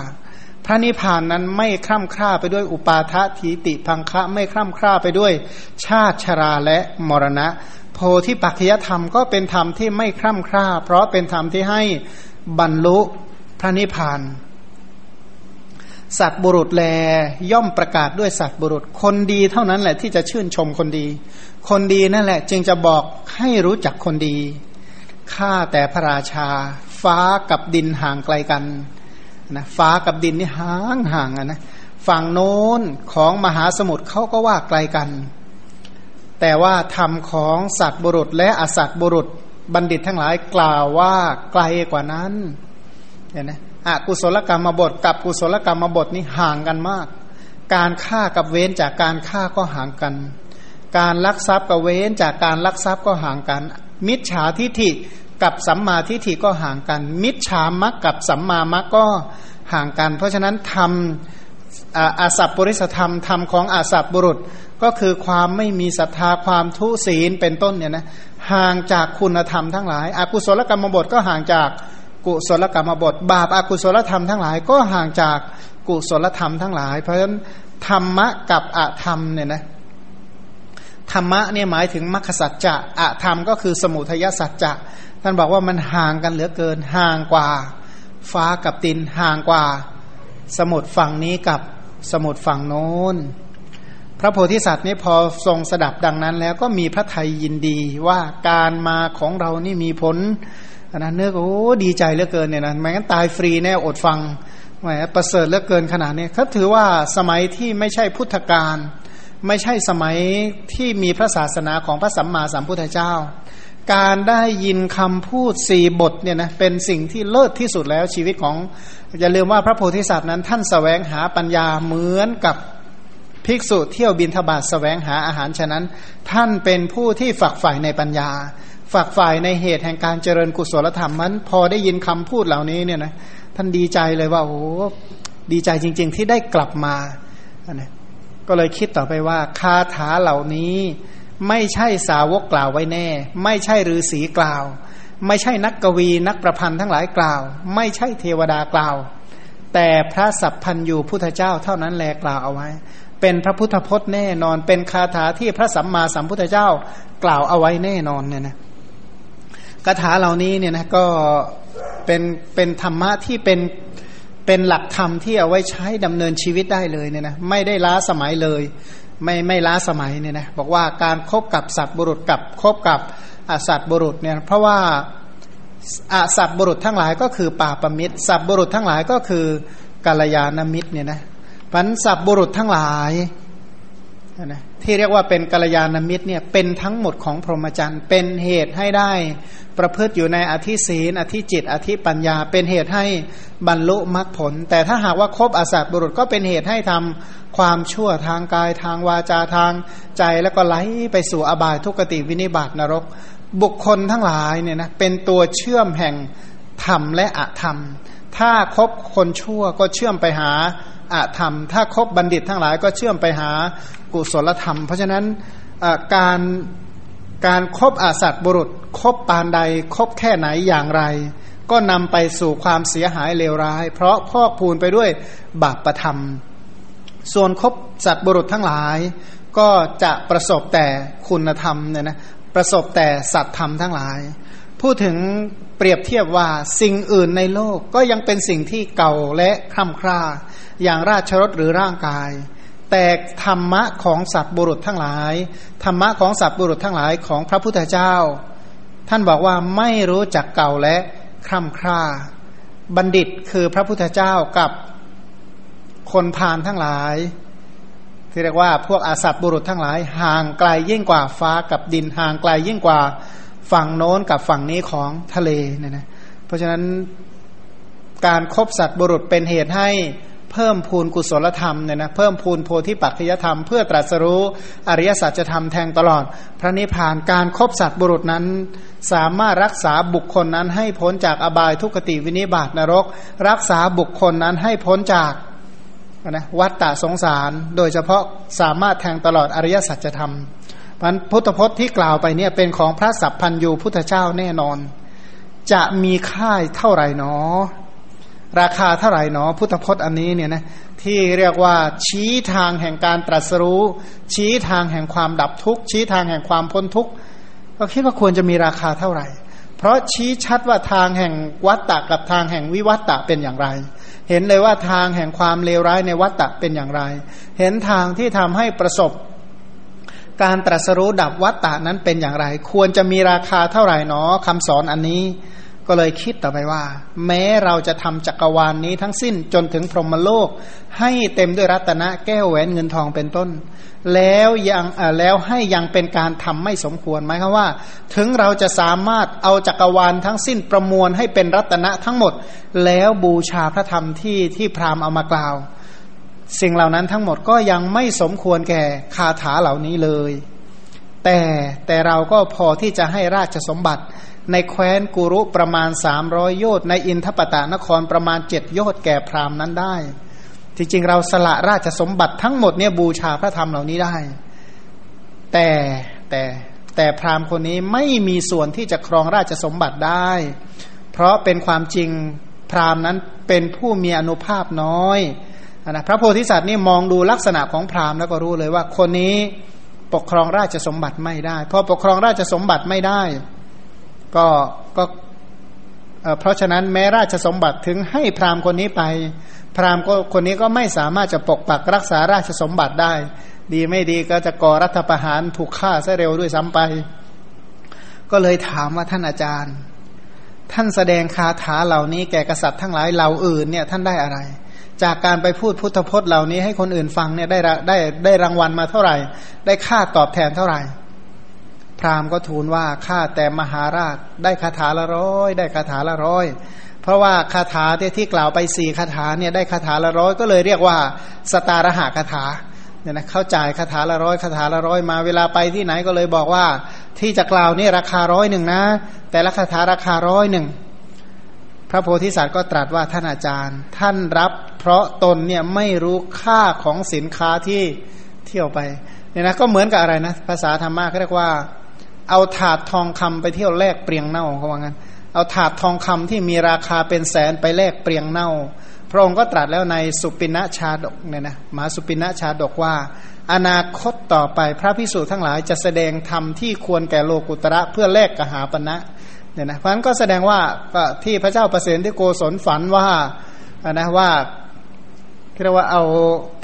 พระนิพพานนั้นไม่คร่ำคร่าไปด้วยอุปาทะทีติพังคะไม่คร่ำคร่าไปด้วย ชาติชราและมรณะ โพธิปัจจยธรรมก็เป็นธรรมที่ไม่คร่ำคร่า เพราะเป็นธรรมที่ให้บรรลุพระนิพพานสัตว์บุรุษแลย่อมประกาศด้วยสัตว์บุรุษ คนดีเท่านั้นแหละที่จะชื่นชมคนดี คนดีนั่นแหละ จึงจะบอกให้รู้จักคนดี ข้าแต่พระราชา ฟ้ากับดินห่างไกลกันนะฟ้ากับดินนี่ห่างห่างนะฝั่งโน้นของมหาสมุทรเขาก็ว่าไกลกัน แต่ว่าธรรมของสัตว์บุรุษ และอสัตว์บุรุษบัณฑิตทั้งหลายกล่าวว่าไกลกว่านั้นเห็นไหมอกุศลกรรมบทกับกุศลกรรมบทนี่ห่างกันมาก การฆ่ากับเว้นจากการฆ่าก็ห่างกัน การลักทรัพย์กับเว้นจากการลักทรัพย์ก็ห่างกัน มิจฉาทิฐิกับสัมมาทิฏฐิก็ห่างกัน มิจฉามักกับสัมมามักก็ห่างกัน เพราะฉะนั้นทำอาสัพปริสธรรมธรรมของอาสัพบุรุษก็คือความไม่มีศรัทธาความทุศีลเป็นต้นเนี่ยนะห่างจากคุณธรรมทั้งหลายอากุศลกรรมบทก็ห่างจากกุศลกรรมบท บาปอากุศลธรรมทั้งหลาย ก็ห่างจากกุศลธรรมทั้งหลาย เพราะฉะนั้นธรรมะกับอธรรมเนี่ยนะ ธรรมะเนี่ยหมายถึงมรรคสัจจะอะธรรมก็คือสมุทัยสัจจะท่านบอกว่ามันห่างกันเหลือเกินห่างกว่า ฟ้ากับดินห่างกว่า สมุทรฝั่งนี้กับสมุทรฝั่งโน้น พระโพธิสัตว์นี่พอทรงสดับดังนั้น แล้วก็มีพระไทยยินดีว่าการมาของเรานี่มีผลนะเนื้อโอ้ดีใจเหลือเกินเนี่ยนะไม่งั้นตายฟรีแน่อดฟังแหมประเสริฐเหลือเกินขนาดนี้เขาถือว่าสมัยที่ไม่ใช่พุทธกาล ไม่ใช่สมัยที่มีพระศาสนาของพระสัมมาสัมพุทธเจ้า การได้ยินคำพูดสี่บทเนี่ยนะเป็นสิ่งที่เลิศที่สุดแล้วชีวิตของ อย่าลืมว่าพระโพธิสัตว์นั้นท่านสแสวงหาปัญญาเหมือนกับภิกษุเที่ยวบินทบาทสแสวงหาอาหารฉะนั้น ท่านเป็นผู้ที่ฝักใฝ่ในปัญญา ฝักใฝ่ในเหตุแห่งการเจริญกุศลธรรมมันพอได้ยินคำพูดเหล่านี้เนี่ยนะท่านดีใจเลยว่าโอ้ดีใจจริง ๆ ที่ได้กลับมานะ ก็เลยคิดต่อไปว่าคาถาเหล่านี้ ไม่ใช่สาวกกล่าวไว้แน่ ไม่ใช่ฤาษีกล่าว ไม่ใช่นักกวีนักประพันธ์ทั้งหลายกล่าว ไม่ใช่เทวดากล่าว แต่พระสัพพันยูพุทธเจ้าเท่านั้นแลกล่าวเอาไว้ เป็นพระพุทธพจน์แน่นอน เป็นคาถาที่พระสัมมาสัมพุทธเจ้ากล่าวเอาไว้แน่นอนเนี่ยนะคาถาเหล่านี้เนี่ยนะก็เป็นเป็นธรรมะที่เป็น เป็นหลักธรรมที่เอาไว้ใช้ดำเนินชีวิตได้เลยเนี่ยนะไม่ได้ล้าสมัยเลย ไม่ไม่ล้าสมัยเนี่ยนะบอกว่าการครบกับสัตว์บุรุษกับคบกับอสัตว์บุรุษเนี่ยเพราะว่าอาสัตว์บุรุษทั้งหลายก็คือป่าประมิตรสัตว์บุรุษทั้งหลายก็คือกาลยานมิตรเนี่ยนะพันสัตว์บุรุษทั้งหลาย นะที่เรียกว่าเป็นกัลยาณมิตรเนี่ยเป็นทั้งหมดของพรหมจรรย์เป็นเหตุให้ได้ ประพฤติอยู่ในอธิศีนอธิจิต อธิปัญญา เป็นเหตุให้บรรลุมรรคผล แต่ถ้าหากว่าคบอสัตบุรุษก็เป็นเหตุให้ทำความชั่วทางกายทางวาจาทางใจแล้วก็ไหลไปสู่อบายทุกติวินิบาตนรก บุคคลทั้งหลายเนี่ยนะเป็นตัวเชื่อมแห่งธรรมและอธรรม ถ้าคบคนชั่วก็เชื่อมไปหาอาธรรม ถ้าคบบัณฑิตทั้งหลายก็เชื่อมไปหากุศลธรรม เพราะฉะนั้นการการครบอาสัตบุรุษคบปานใดคบแค่ไหนอย่างไร ก็นำไปสู่ความเสียหายเลวร้าย เพราะพอกพูนไปด้วยบาปประธรรม ส่วนคบสัตบุรุษทั้งหลาย ก็จะประสบแต่คุณธรรมเนี่ยนะประสบแต่สัตธรรมทั้งหลาย พูดถึงเปรียบเทียบว่าสิ่งอื่นในโลกก็ยังเป็นสิ่งที่เก่าและคร่ำคร่าอย่างราชรถหรือร่างกาย แต่ธรรมะของสัตว์บุรุษทั้งหลาย ธรรมะของสัตว์บุรุษทั้งหลายของพระพุทธเจ้า ท่านบอกว่าไม่รู้จักเก่าและคร่ำคร่าบัณฑิตคือพระพุทธเจ้ากับคนพาลทั้งหลาย ที่เรียกว่าพวกอาสัตบุรุษทั้งหลาย ห่างไกลยิ่งกว่าฟ้ากับดินห่างไกลยิ่งกว่า ฝั่งโน้นกับฝั่งนี้ของทะเลเนี่ยนะเพราะฉะนั้นการครบสัตว์บุรุษเป็นเหตุให้เพิ่มพูนกุศลธรรมเนี่ยนะเพิ่มพูนโพธิปัจจยธรรม เพื่อตรัสรู้อริยสัจธรรมแทงตลอด พระนิพพานการครบสัตว์บุรุษนั้น สามารถรักษาบุคคลนั้นให้พ้นจากอบายทุกขติวินิบาตนรก รักษาบุคคลนั้นให้พ้นจากนะวัฏฏะสงสาร โดยเฉพาะสามารถแทงตลอดอริยสัจธรรม พันพุทธพจน์ที่กล่าวไปเนี่ยเป็นของพระสัพพันยูพุทธเจ้าแน่นอน จะมีค่ายเท่าไหร่นอ ราคาเท่าไหร่หนอ พุทธพจน์อันนี้เนี่ยนะที่เรียกว่าชี้ทางแห่งการตรัสรู้ ชี้ทางแห่งความดับทุกข์ ชี้ทางแห่งความพ้นทุกข์ก็คิดว่าควรจะมีราคาเท่าไหร่ เพราะชี้ชัดว่าทางแห่งวัตตะกับทางแห่งวิวัตตะเป็นอย่างไร เห็นเลยว่าทางแห่งความเลวร้ายในวัตตะเป็นอย่างไร เห็นทางที่ทำให้ประสบ การตรัสรู้ดับวัตตะนั้นเป็นอย่างไร ควรจะมีราคาเท่าไหร่หนอคำสอนอันนี้ ก็เลยคิดต่อไปว่า แม้เราจะทำจักรวาลนนี้ทั้งสิ้นจนถึงพรหมโลก ให้เต็มด้วยรัตนะแก้วแหวนเงินทองเป็นต้น แล้วยังแล้วให้ยังเป็นการทำไม่สมควรไหมความว่า ถึงเราจะสามารถเอาจักรวาลทั้งสิ้นประมวลให้เป็นรัตนะทั้งหมด แล้วบูชาพระธรรมที่ที่พราหมณ์เอามากล่าว สิ่งเหล่านั้นทั้งหมดก็ยังไม่สมควรแก่คาถาเหล่านี้เลย แต่แต่เราก็พอที่จะให้ราชสมบัติ ในแคว้นกุรุประมาณสามร้อยโยชน์ในอินทปตานครประมาณเจ็ดโยชน์แก่พราหมณ์นั้นได้ จริงๆ เราสละราชสมบัติทั้งหมดเนี่ยบูชาพระธรรมเหล่านี้ได้ แต่แต่แต่พราหมณ์คนนี้ไม่มีส่วนที่จะครองราชสมบัติได้ เพราะเป็นความจริงพราหมณ์นั้นเป็นผู้มีอนุภาพน้อย นะพระโพธิสัตว์นี่มองดูลักษณะของพราหมณ์แล้วก็รู้เลยว่าคนนี้ปกครองราชสมบัติไม่ได้พอปกครองราชสมบัติไม่ได้ ก็ก็เพราะฉะนั้นแม้ราชสมบัติถึงให้พราหมณ์คนนี้ไป พราหมณ์ก็คนนี้ก็ไม่สามารถจะปกปักรักษาราชสมบัติได้ ดีไม่ดีก็จะก่อรัฐประหารถูกฆ่าซะเร็วด้วยซ้ำไป ก็เลยถามว่าท่านอาจารย์ ท่านแสดงคาถาเหล่านี้แก่กษัตริย์ทั้งหลายเหล่าอื่นเนี่ยท่านได้อะไร จากการไปพูดพุทธพจน์เหล่านี้ให้คนอื่นฟังเนี่ยได้ได้ได้รางวัลมาเท่าไหร่ ได้ค่าตอบแทนเท่าไหร่ พราหมณ์ก็ทูลว่าข้าแต่มหาราชได้คาถาละร้อย ได้คาถาละร้อย เพราะว่าคาถาที่ที่กล่าวไปสี่คาถาเนี่ยได้คาถาละร้อยก็เลยเรียกว่าสตารหะคาถาเนี่ยนะเข้าจ่ายคาถาละร้อยคาถาละร้อยมาเวลาไปที่ไหนก็เลยบอกว่า ที่จะกล่าวนี่ราคาร้อยหนึ่งนะ แต่ละคาถาราคาร้อยหนึ่ง พระโพธิสัตว์ก็ตรัสว่าท่านอาจารย์ ท่านรับเพราะตนเนี่ยไม่รู้ค่าของสินค้าที่เที่ยวไปเนี่ยนะก็เหมือนกับอะไรนะ ภาษาธรรมะเขาเรียกว่า เอาถาดทองคำไปเที่ยวแลกเปลียงเน่าเขาว่างั้น เอาถาดทองคำที่มีราคาเป็นแสนไปแลกเปลียงเน่า พระองค์ก็ตรัสแล้วในสุปินะชาดกเนี่ยนะมาสุปินะชาดกว่า อนาคตต่อไปพระพิสุทั้งหลายจะแสดงธรรมที่ควรแก่โลกุตระเพื่อแลกกหาปณะ เนี่ยนะเพราะนั้นก็แสดงว่าที่พระเจ้าประเสนที่โกศลฝันว่านะว่าเรียกว่าเอา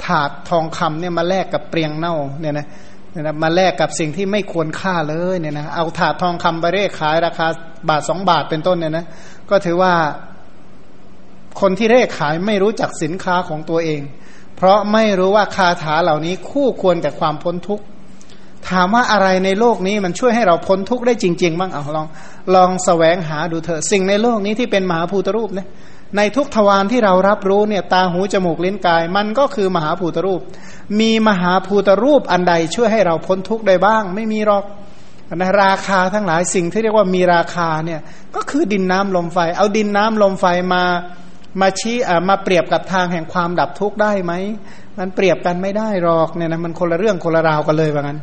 ถาดทองคำเนี่ยมาแลกกับเปลียงเน่าเนี่ยนะเนี่ยนะมาแลกกับสิ่งที่ไม่ควรค่าเลยเนี่ยนะเอาถาดทองคำไปเร่ขายราคาบาทสองบาทเป็นต้นเนี่ยนะก็ถือว่าคนที่เร่ขายไม่รู้จักสินค้าของตัวเอง เพราะไม่รู้ว่าคาถาเหล่านี้คู่ควรกับความพ้นทุกข์ ถามว่าอะไรในโลกนี้มันช่วยให้เราพ้นทุกข์ได้จริง ๆ บ้างเอาลองลองสแสวงหาดูเถอะสิ่งในโลกนี้ที่เป็นมหาภูตรูปเนี่ยในทุกทวารที่เรารับรู้เนี่ยตาหูจมูกลิ้นกาย มันก็คือมหาภูตรูป มีมหาภูตรูปอันใดช่วยให้เราพ้นทุกข์ได้บ้าง ไม่มีหรอกนะราคาทั้งหลายสิ่งที่เรียกว่ามีราคาเนี่ยก็คือดินน้ำลมไฟ เอาดินน้ำลมไฟมามาชี้มาเปรียบกับทางแห่งความดับทุกข์ได้ไหมมันเปรียบกันไม่ได้หรอกเนี่ยนะมันคนละเรื่องคนละราวกันเลยว่างั้น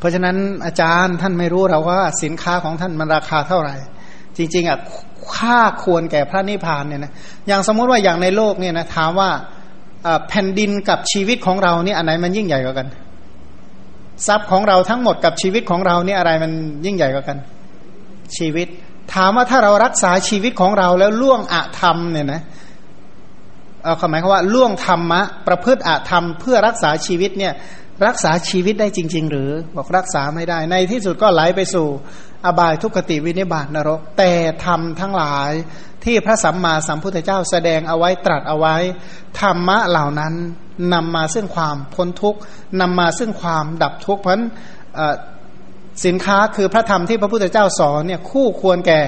เพราะฉะนั้นอาจารย์ท่านไม่รู้เราว่าสินค้าของท่านมันราคาเท่าไหร่ จริง ๆอะค่าควรแก่พระนิพพานเนี่ยนะอย่างสมมุติว่าอย่างในโลกเนี่ยนะถามว่าแผ่นดินกับชีวิตของเราเนี่ยอันไหนมันยิ่งใหญ่กว่ากัน ทรัพย์ของเราทั้งหมดกับชีวิตของเราเนี่ยอะไรมันยิ่งใหญ่กว่ากัน ชีวิต ถามว่าถ้าเรารักษาชีวิตของเราแล้วล่วงอะธรรมเนี่ยนะเอาหมายความว่าล่วงธรรมะ ประพฤติอะธรรมเพื่อรักษาชีวิตเนี่ย รักษาชีวิตได้จริง ๆ หรือบอกรักษาไม่ได้ ในที่สุดก็ไหลไปสู่ อบายทุกขติวินิบาตนรก แต่ธรรมทั้งหลายที่พระสัมมาสัมพุทธเจ้าแสดงเอาไว้ตรัสเอาไว้ ธรรมะเหล่านั้นนำมาซึ่งความพ้นทุกข์นำมาซึ่งความดับทุกข์เพราะสินค้าคือพระธรรมที่พระพุทธเจ้าสอนเนี่ยคู่ควรแก่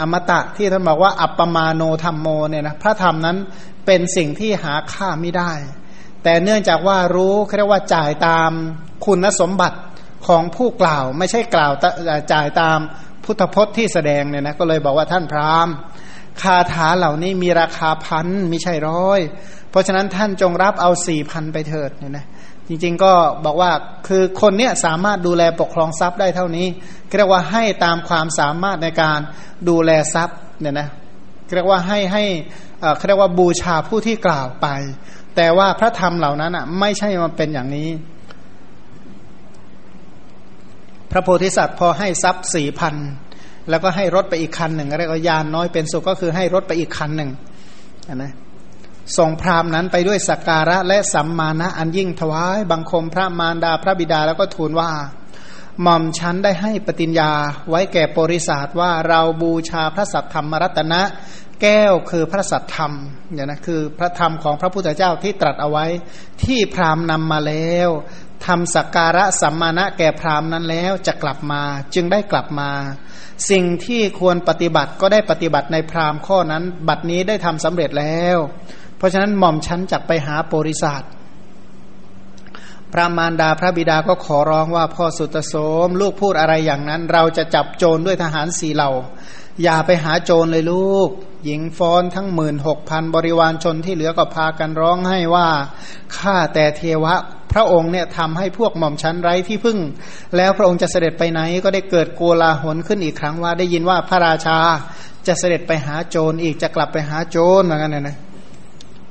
อมตะที่ท่านบอกว่าอัปปมาโนธรรมโมเนี่ยนะพระธรรมนั้นเป็นสิ่งที่หาค่าไม่ได้ แต่เนื่องจากว่ารู้เรียกว่าจ่ายตามคุณสมบัติของผู้กล่าว ไม่ใช่กล่าวจ่ายตามพุทธพจน์ที่แสดงเนี่ยนะก็เลยบอกว่าท่านพราหมณ์คาถาเหล่านี้มีราคาพันไม่ใช่ร้อย เพราะฉะนั้นท่านจงรับเอาสี่พันไปเถิดเนี่ยนะจริงๆก็บอกว่าคือคนเนี้ยสามารถดูแลปกครองทรัพย์ได้เท่านี้เรียกว่าให้ตามความสามารถในการดูแลทรัพย์เนี่ยนะเรียกว่าให้ให้เรียกว่าบูชาผู้ที่กล่าวไป แต่ว่าพระธรรมเหล่านั้นอะ ไม่ใช่มันเป็นอย่างนี้ พระโพธิสัตว์พอให้ทรัพย์สี่พันแล้วก็ให้รถไปอีกคันหนึ่งเรียกว่ายานน้อยเป็นสุขก็คือให้รถไปอีกคันหนึ่งนะส่งพราหมณ์นั้นไปด้วยสักการะและสัมมาณะอันยิ่งถวายบังคมพระมารดาพระบิดาแล้วก็ทูลว่าหม่อมชั้นได้ให้ปฏิญญาไว้แก่บริษัทว่าเราบูชาพระสัทธรรมรัตนะ แก้วคือพระสัตธรรมเนี่ยนะคือพระธรรมของพระพุทธเจ้าที่ตรัสเอาไว้ ที่พราหมณ์นำมาแล้วทำสักการะสัมมาณะแก่พราหมณ์นั้นแล้วจะกลับมาจึงได้กลับมา สิ่งที่ควรปฏิบัติก็ได้ปฏิบัติในพราหมณ์ข้อนั้น บัดนี้ได้ทำสำเร็จแล้ว เพราะฉะนั้นหม่อมชั้นจักไปหาโปริศาสตร์ พระมารดาพระบิดาก็ขอร้องว่าพ่อสุตโสม ลูกพูดอะไรอย่างนั้น เราจะจับโจรด้วยทหารสี่เหล่า อย่าไปหาโจรเลยลูก หญิงฟ้อนทั้งหมื่นหกพันบริวารชนที่เหลือก็พากันร้องให้ว่าข้าแต่เทวะพระองค์เนี่ยทำให้พวกหม่อมชั้นไร้ที่พึ่ง แล้วพระองค์จะเสด็จไปไหนก็ได้เกิดโกลาหลขึ้นอีกครั้งว่าได้ยินว่าพระราชาจะเสด็จไปหาโจรอีกจะกลับไปหาโจรเหมือนกันนะ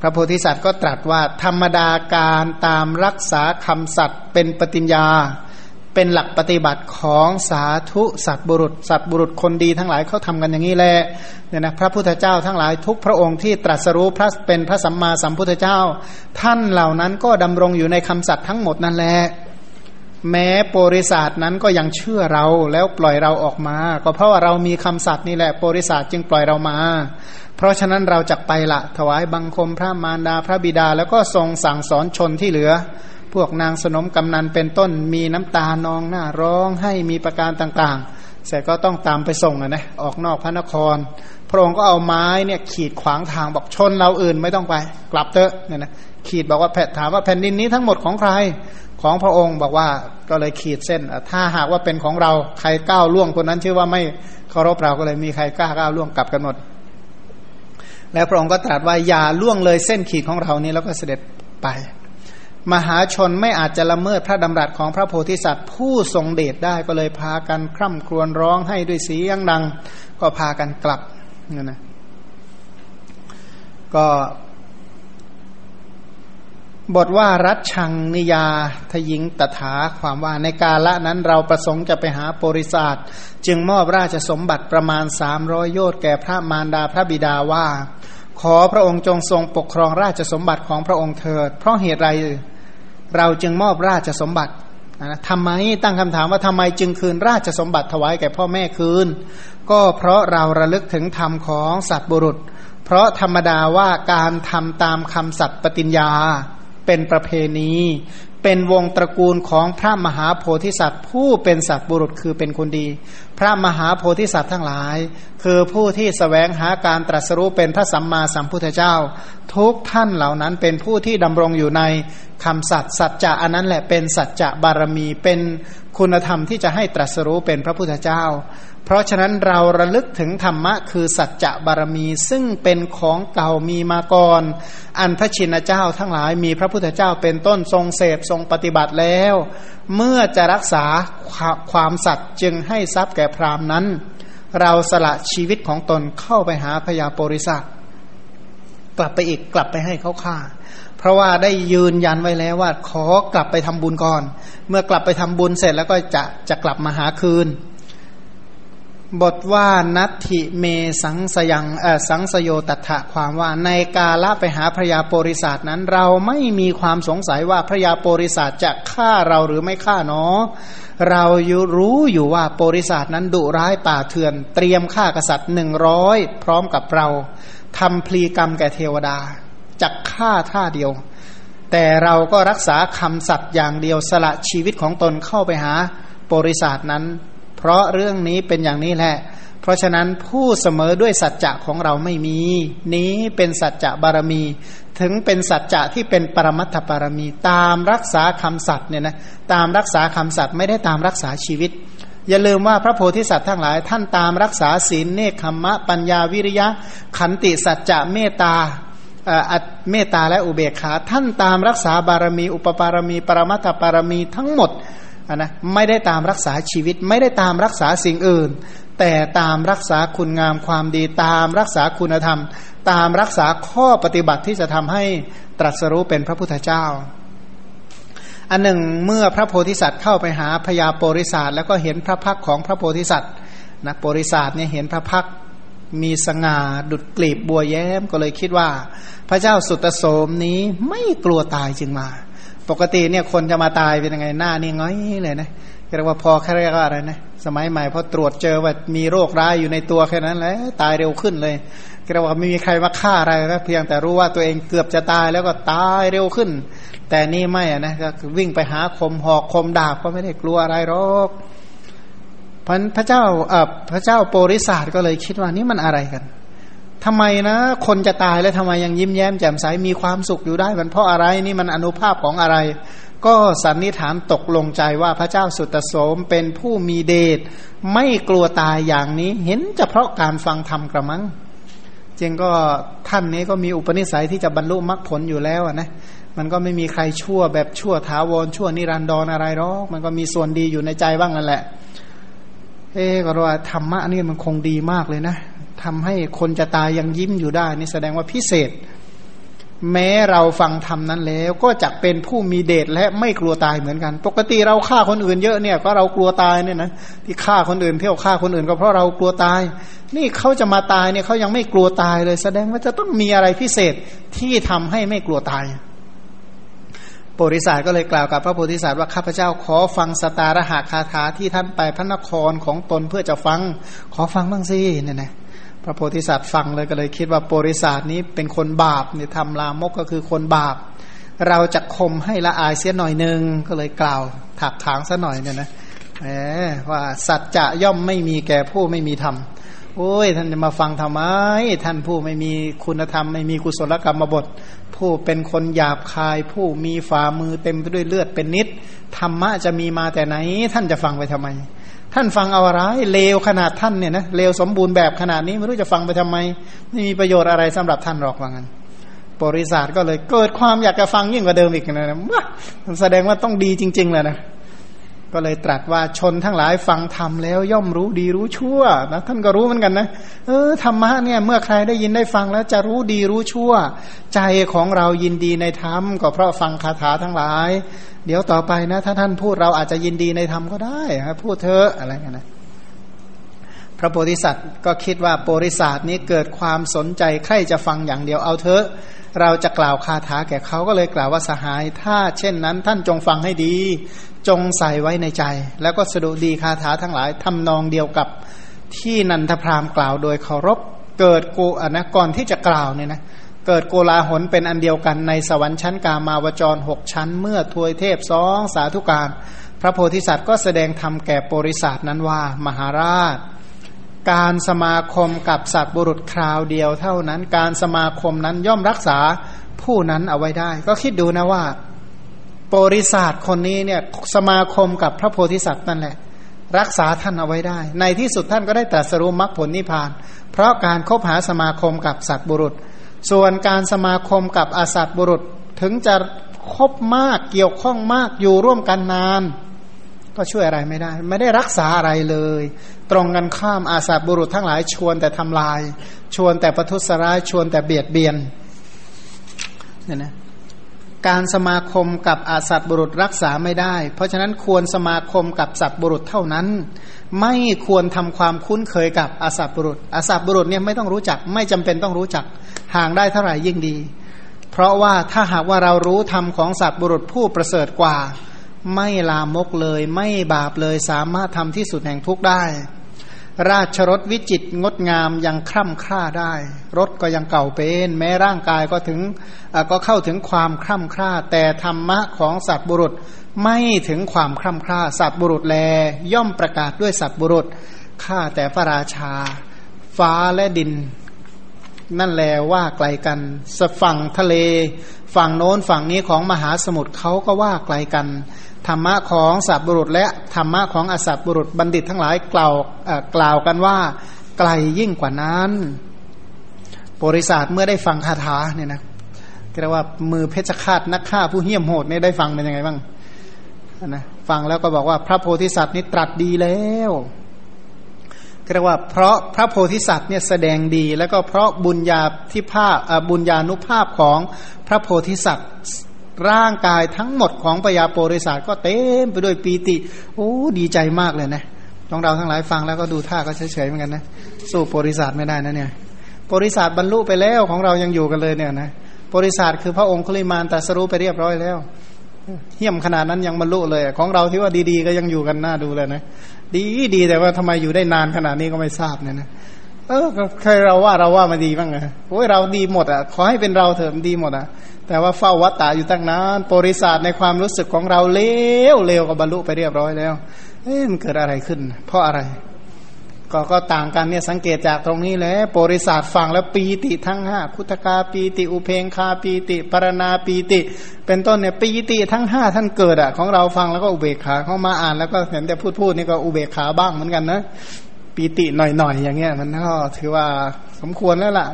พระโพธิสัตว์ก็ตรัสว่าธรรมดาการตามรักษาคำสัตว์เป็นปฏิญญา เป็นหลักปฏิบัติของสาธุสัตบุรุษ สัตบุรุษคนดีทั้งหลายเขาทำกันอย่างนี้แหละเนี่ยนะพระพุทธเจ้าทั้งหลายทุกพระองค์ที่ตรัสรู้พระเป็นพระสัมมาสัมพุทธเจ้า ท่านเหล่านั้นก็ดำรงอยู่ในคำสัตว์ทั้งหมดนั่นแหละ แม้โปริศาสนั้นก็ยังเชื่อเราแล้วปล่อยเราออกมา ก็เพราะว่าเรามีคำสัตย์นี่แหละโปริศาสจึงปล่อยเรามา เพราะฉะนั้นเราจะไปละ ถวายบังคมพระมารดาพระบิดา แล้วก็ทรงสั่งสอนชนที่เหลือ พวกนางสนมกำนันเป็นต้นมีน้ำตานองหน้าร้องให้มีประการต่างๆเสร็จก็ต้องตามไปส่งนะออกนอกพระนคร พระองค์ก็เอาไม้เนี่ยขีดขวางทางบอกชนเราอื่นไม่ต้องไป กลับเถอะเนี่ยนะขีดบอกว่าแผ่ถามว่าแผ่นดินนี้ทั้งหมดของใคร ของพระองค์บอกว่าก็เลยขีดเส้น ถ้าหากว่าเป็นของเราใครก้าวล่วงคนนั้นชื่อว่าไม่เคารพเราก็เลยมีใครกล้าก้าวล่วงกลับกันหมด แล้วพระองค์ก็ตรัสว่าอย่าล่วงเลยเส้นขีดของเรานี้แล้วก็เสด็จไปมหาชนไม่อาจจะละเมิดพระดำรัสของพระโพธิสัตว์ ผู้ทรงเดชได้ก็เลยพากันคร่ำครวญร้องให้ด้วยเสียงดัง ก็พากันกลับนี่นะก็ บทว่ารัชชังนิยาทยิงตถาความว่าในกาละนั้นเราประสงค์จะไปหาโปริศาสจึงมอบราชสมบัติประมาณสามร้อยโยชน์แก่พระมารดาพระบิดาว่า ขอพระองค์จงทรงปกครองราชสมบัติของพระองค์เถิด เพราะเหตุไรเราจึงมอบราชสมบัตินะทำไมตั้งคำถามว่าทำไมจึงคืนราชสมบัติถวายแก่พ่อแม่คืน ก็เพราะเราระลึกถึงธรรมของสัตว์บุรุษ เพราะธรรมดาว่าการทำตามคำสัตย์ปฏิญญา เป็นประเพณี เป็นวงตระกูลของพระมหาโพธิสัตว์ ผู้เป็นสัตว์บุรุษคือเป็นคนดี พระมหาโพธิสัตว์ทั้งหลาย คือผู้ที่สแสวงหาการตรัสรู้เป็นพระสัมมาสัมพุทธเจ้า ทุกท่านเหล่านั้นเป็นผู้ที่ดำรงอยู่ในคำสัตย์สัจจะอันนั้นแหละเป็นสัจจะบารมีเป็นคุณธรรมที่จะให้ตรัสรู้เป็นพระพุทธเจ้า เพราะฉะนั้นเราระลึกถึงธรรมะคือสัจจะบารมี ซึ่งเป็นของเก่ามีมาก่อน อันพระชินเจ้าทั้งหลายมีพระพุทธเจ้าเป็นต้นทรงเสพทรงปฏิบัติแล้ว เมื่อจะรักษาความสัตย์จึงให้ทรัพย์แก่พรามนั้น เราสละชีวิตของตนเข้าไปหาพญาโปริสัตกลับไปอีกกลับไปให้เขาฆ่า เพราะว่าได้ยืนยันไว้แล้วว่าขอกลับไปทำบุญก่อน เมื่อกลับไปทำบุญเสร็จแล้วก็จะจะกลับมาหาคืน บทว่านัตถิเมสังสยังสังสโยตัถะความว่าในกาละไปหาพระยาโปริศาสนั้น เราไม่มีความสงสัยว่าพระยาโปริศาสจะฆ่าเราหรือไม่ฆ่าเนาะเรารู้อยู่ว่าโปริศาสนั้นดุร้ายป่าเถื่อน เตรียมฆ่ากษัตริย์หนึ่งร้อยพร้อมกับเราทำพลีกรรมแก่เทวดาจักฆ่าท่าเดียว แต่เราก็รักษาคำสัตย์อย่างเดียวสละชีวิตของตนเข้าไปหาโปริศาสนั้น เพราะเรื่องนี้เป็นอย่างนี้แหละ เพราะฉะนั้นผู้เสมอด้วยสัจจะของเราไม่มี นี้เป็นสัจจะบารมี ถึงเป็นสัจจะที่เป็นปรมัตถบารมี ตามรักษาคำสัตย์เนี่ยนะตามรักษาคำสัตย์ไม่ได้ตามรักษาชีวิต อย่าลืมว่าพระโพธิสัตว์ทั้งหลาย ท่านตามรักษาศีลเนคขมะ ปัญญาวิริยะ ขันติสัจจะเมตตาเมตตาและอุเบกขา ท่านตามรักษาบารมี อุปปารมี ปรมัตถบารมีทั้งหมด นะไม่ได้ตามรักษาชีวิต ไม่ได้ตามรักษาสิ่งอื่น แต่ตามรักษาคุณงามความดีตามรักษาคุณธรรม ตามรักษาข้อปฏิบัติที่จะทำให้ตรัสรู้เป็นพระพุทธเจ้า อันหนึ่งเมื่อพระโพธิสัตว์เข้าไปหาพญาโปริศาสแล้วก็เห็นพระพักของพระโพธิสัตว์นะโปริศาสเนี่ยเห็นพระพักมีสง่าดุดกลีบบัวแย้มก็เลยคิดว่า พระเจ้าสุตโสมนี้ไม่กลัวตายจึงมา ปกติเนี่ยคนจะมาตายเป็นยังไงหน้านี่ง้อยเลยนะเรียกว่าพอแค่เรียกว่าอะไรนะสมัยใหม่พอตรวจเจอว่ามีโรคร้ายอยู่ในตัวแค่นั้นแหละตายเร็วขึ้นเลยเรียกว่าไม่มีใครมาฆ่าอะไรนะเพียงแต่รู้ว่าตัวเองเกือบจะตายแล้วก็ตายเร็วขึ้น แต่นี่ไม่อะนะก็วิ่งไปหาคมหอกคมดาบก็ไม่ได้กลัวอะไรหรอกพันพระเจ้าเออพระเจ้าโปริศาสก็เลยคิดว่านี่มันอะไรกัน ทำไมนะ คนจะตายแล้วทำไมยังยิ้มแย้มแจ่มใสมีความสุขอยู่ได้ มันเพราะอะไรนี่มันอนุภาพของอะไร ก็สันนิษฐานตกลงใจว่าพระเจ้าสุตโสมเป็นผู้มีเดชไม่กลัวตายอย่างนี้ เห็นจะเพราะการฟังธรรมกระมังจริงก็ท่านนี้ก็มีอุปนิสัยที่จะบรรลุมรรคผลอยู่แล้วนะมันก็ไม่มีใครชั่วแบบชั่วถาวรชั่วนิรันดรออะไรหรอกมันก็มีส่วนดีอยู่ในใจบ้างนั่นแหละ เอ๊ก็ว่าธรรมะนี่มันคงดีมากเลยนะ ทำให้คนจะตายยังยิ้มอยู่ได้ นี่แสดงว่าพิเศษ แม้เราฟังธรรมนั้นแล้ว ก็จะเป็นผู้มีเดชและไม่กลัวตายเหมือนกัน ปกติเราฆ่าคนอื่นเยอะเนี่ยก็เรากลัวตายเนี่ยนะที่ฆ่าคนอื่นเที่ยวฆ่าคนอื่นก็เพราะเรากลัวตาย นี่เขาจะมาตายเนี่ยเขายังไม่กลัวตายเลย แสดงว่าจะต้องมีอะไรพิเศษที่ทำให้ไม่กลัวตายโพธิสัตว์ก็เลยกล่าวกับพระโพธิสัตว์ว่าข้าพเจ้าขอฟังสตารหาคาถาที่ท่านไปพระนครของตนเพื่อจะฟัง ขอฟังบ้างสิเนี่ยนะ ระโพธิสัตว์ฟังเลยก็เลยคิดว่าโปริศาสนี้เป็นคนบาปเนี่ยทำลามกก็คือคนบาป เราจะคมให้ละอายเสียหน่อยหนึ่งก็เลยกล่าวถักถางซะหน่อยเนี่ยนะแหมว่าสัจจะย่อมไม่มีแก่ผู้ไม่มีธรรมโอ้ยท่านจะมาฟังทำไม ท่านผู้ไม่มีคุณธรรม ไม่มีกุศลกรรมบท ผู้เป็นคนหยาบคาย ผู้มีฝ่ามือเต็มไปด้วยเลือดเป็นนิดธรรมะจะมีมาแต่ไหน ท่านจะฟังไปทำไม ท่านฟังเอาอะไรเลวขนาดท่านเนี่ยนะเลวสมบูรณ์แบบขนาดนี้ไม่รู้จะฟังไปทำไม ไม่มีประโยชน์อะไรสำหรับท่านหรอกว่างั้นบริษัทก็เลยเกิดความอยากจะฟังยิ่งกว่าเดิมอีกนะว่าแสดงว่าต้องดีจริงๆแหละนะ ก็เลยตรัสว่าชนทั้งหลายฟังธรรมแล้วย่อมรู้ดีรู้ชั่วนะท่านก็รู้เหมือนกันนะเออธรรมะเนี่ยเมื่อใครได้ยินได้ฟังแล้วจะรู้ดีรู้ชั่ว ใจของเรายินดีในธรรมก็เพราะฟังคาถาทั้งหลาย เดี๋ยวต่อไปนะ ถ้าท่านพูดเราอาจจะยินดีในธรรมก็ได้ครับพูดเถอะอะไรกันนะพระโพธิสัตว์ก็คิดว่าโพธิสัตว์นี้เกิดความสนใจใครจะฟังอย่างเดียวเอาเถอะ เราจะกล่าวคาถาแก่เขาก็เลยกล่าวว่าสหาย ถ้าเช่นนั้นท่านจงฟังให้ดี จงใส่ไว้ในใจ แล้วก็สดุดีคาถาทั้งหลายทำนองเดียวกับที่นันทพรามกล่าวโดยเคารพเกิดโกะนะก่อนที่จะกล่าวเนี่ยนะเกิดโกลาหลเป็นอันเดียวกันในสวรรค์ชั้นกามาวจรหกชั้น เมื่อทวยเทพสองสาธุการ พระโพธิสัตว์ก็แสดงธรรมแก่โปริศาสนั้นว่า มหาราช การสมาคมกับสัตว์บุรุษคราวเดียวเท่านั้น การสมาคมนั้นย่อมรักษาผู้นั้นเอาไว้ได้ ก็คิดดูนะว่า โปริศาสคนนี้เนี่ยสมาคมกับพระโพธิสัตว์นั่นแหละ รักษาท่านเอาไว้ได้ ในที่สุดท่านก็ได้ตรัสรู้มรรคผลนิพพาน เพราะการคบหาสมาคมกับสัตบุรุษ ส่วนการสมาคมกับอสัตบุรุษถึงจะคบมากเกี่ยวข้องมากอยู่ร่วมกันนาน ก็ช่วยอะไรไม่ได้ ไม่ได้รักษาอะไรเลย ตรงกันข้ามอาสัตบุรุษทั้งหลายชวนแต่ทำลาย ชวนแต่ประทุษร้ายชวนแต่เบียดเบียนเนี่ยนะ การสมาคมกับอาสัตบุรุษรักษาไม่ได้ เพราะฉะนั้นควรสมาคมกับสัตบุรุษเท่านั้น ไม่ควรทำความคุ้นเคยกับอาสัตบุรุษอาสัตบุรุษเนี่ยไม่ต้องรู้จัก ไม่จำเป็นต้องรู้จักห่างได้เท่าไหร่ยิ่งดี เพราะว่าถ้าหากว่าเรารู้ธรรมของสัตบุรุษผู้ประเสริฐกว่า ไม่ลามกเลย ไม่บาปเลยสามารถทำที่สุดแห่งทุกได้ ราชรถวิจิตงดงามยังคร่ำคร่าได้ รถก็ยังเก่าเป็น แม้ร่างกายก็ถึงก็เข้าถึงความคร่ำคร่า แต่ธรรมะของสัตบุรุษไม่ถึงความคร่ำคร่า สัตบุรุษแล ย่อมประกาศด้วยสัตบุรุษข้าแต่พระราชา ฟ้าและดิน นั่นแลว่าไกลกันสฝั่งทะเล ฝั่งโน้นฝั่งนี้ของมหาสมุทรเขาก็ว่าไกลกัน ธรรมะของสัตบุรุษ และธรรมะของอสัตบุรุษบัณฑิตทั้งหลายกล่าวกล่าวกันว่าไกลยิ่งกว่านั้นบริษัทเมื่อได้ฟังคาถาเนี่ยนะเรียกว่ามือเพชฌฆาตนักฆ่าผู้เหี้ยมโหดเนี่ยได้ฟังเป็นยังไงบ้างนะฟังแล้วก็บอกว่าพระโพธิสัตว์นี่ตรัสดีแล้วเรียกว่าเพราะพระโพธิสัตว์เนี่ยแสดงดี แล้วก็เพราะบุญญาที่ภาพบุญญาณุภาพของพระโพธิสัตว์ ร่างกายทั้งหมดของปยาโปริศาสก็เต็มไปด้วยปีติ โอ้ดีใจมากเลยนะของเราทั้งหลายฟังแล้วก็ดูท่าก็เฉยๆเหมือนกันนะสู้โปริศาสไม่ได้นะเนี่ยโปริศาสบรรลุไปแล้วของเรายังอยู่กันเลยเนี่ยนะโปริศาสคือพระองค์คุลิมานตัสรู้ไปเรียบร้อยแล้วเยี่ยมขนาดนั้นยังบรรลุเลย ของเราที่ว่าดีๆ ก็ยังอยู่กันหน้าดูเลยนะดีดีแต่ว่าทำไมอยู่ได้นานขนาดนี้ก็ไม่ทราบเนี่ยนะเออเคยเราว่าเราว่ามาดีบ้างไงโอ้ยเราดีหมดอะขอให้เป็นเราเถอะดีหมดอะ แต่ว่าเฝ้าวัตตาอยู่ตั้งนานบริษัทในความรู้สึกของเราเลวเลวกับบรรลุไปเรียบร้อยแล้ว เอ๊ะมันเกิดอะไรขึ้น เพราะอะไร ก็ก็ต่างกันเนี่ยสังเกตจากตรงนี้แหละบริษัทฟังแล้วปีติทั้งห้าคุตกาปีติ อุเพงคาปีติ ปรณาปีติ เป็นต้นเนี่ยปีติทั้งห้าท่านเกิดอะของเราฟังแล้วก็อุเบกขาเข้ามาอ่านแล้วก็เห็นแต่พูดพูดนี่ก็อุเบกขาบ้างเหมือนกันนะ ปีติหน่อยๆอย่างเงี้ย มันก็ถือว่าสมควรแล้วล่ะ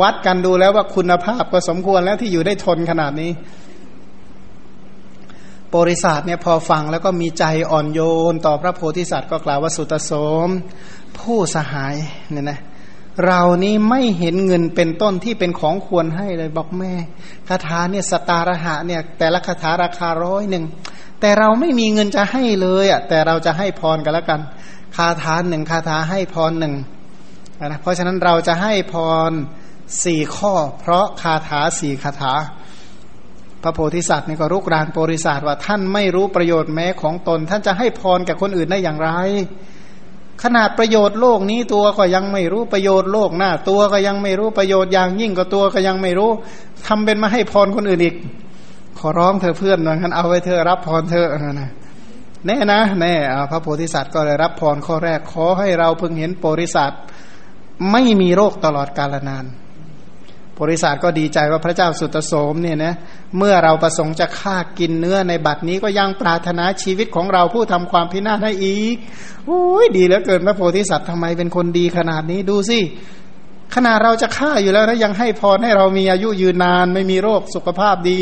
วัดกันดูแล้วว่าคุณภาพก็สมควรแล้วที่อยู่ได้ทนขนาดนี้บริษัทเนี่ยพอฟังแล้วก็มีใจอ่อนโยน ต่อพระโพธิสัตว์ก็กล่าวว่าสุตโสม ผู้สหายเนี่ยนะเรานี้ไม่เห็นเงินเป็นต้นที่เป็นของควรให้เลยบอกแม่คาถาเนี่ยสตาระหะเนี่ยแต่ละคาถาราคาร้อยหนึ่งแต่เราไม่มีเงินจะให้เลยอะแต่เราจะให้พรกันแล้วกัน คาถาหนึ่งคาถาให้พรหนึ่งนะเพราะฉะนั้นเราจะให้พรสี่ข้อ เพราะคาถาสี่คาถา พระโพธิสัตว์นี่ก็รุกรานโพธิสัตว์ว่าท่านไม่รู้ประโยชน์แม้ของตน ท่านจะให้พรแก่คนอื่นได้อย่างไร ขนาดประโยชน์โลกนี้ตัวก็ยังไม่รู้ประโยชน์โลกหน้า ตัวก็ยังไม่รู้ประโยชน์อย่างยิ่งก็ตัวก็ยังไม่รู้ทำเป็นมาให้พรคนอื่นอีก ขอร้องเธอเพื่อนว่างั้นเอาไว้เธอรับพรเธอนะ แน่นะแน่พระโพธิสัตว์ก็เลยรับพรข้อแรกขอให้เราเพิ่งเห็นโพธิสัตว์ไม่มีโรคตลอดกาลนานโพธิสัตว์ก็ดีใจว่าพระเจ้าสุตโสมเนี่ยนะเมื่อเราประสงค์จะฆ่ากินเนื้อในบัดนี้ก็ยังปรารถนาชีวิตของเราผู้ทำความพินาศให้อีกโอ้ยดีเหลือเกินพระโพธิสัตว์ทำไมเป็นคนดีขนาดนี้ดูสิขนาดเราจะฆ่าอยู่แล้วนะยังให้พรให้เรามีอายุยืนนาน ไม่มีโรคสุขภาพดี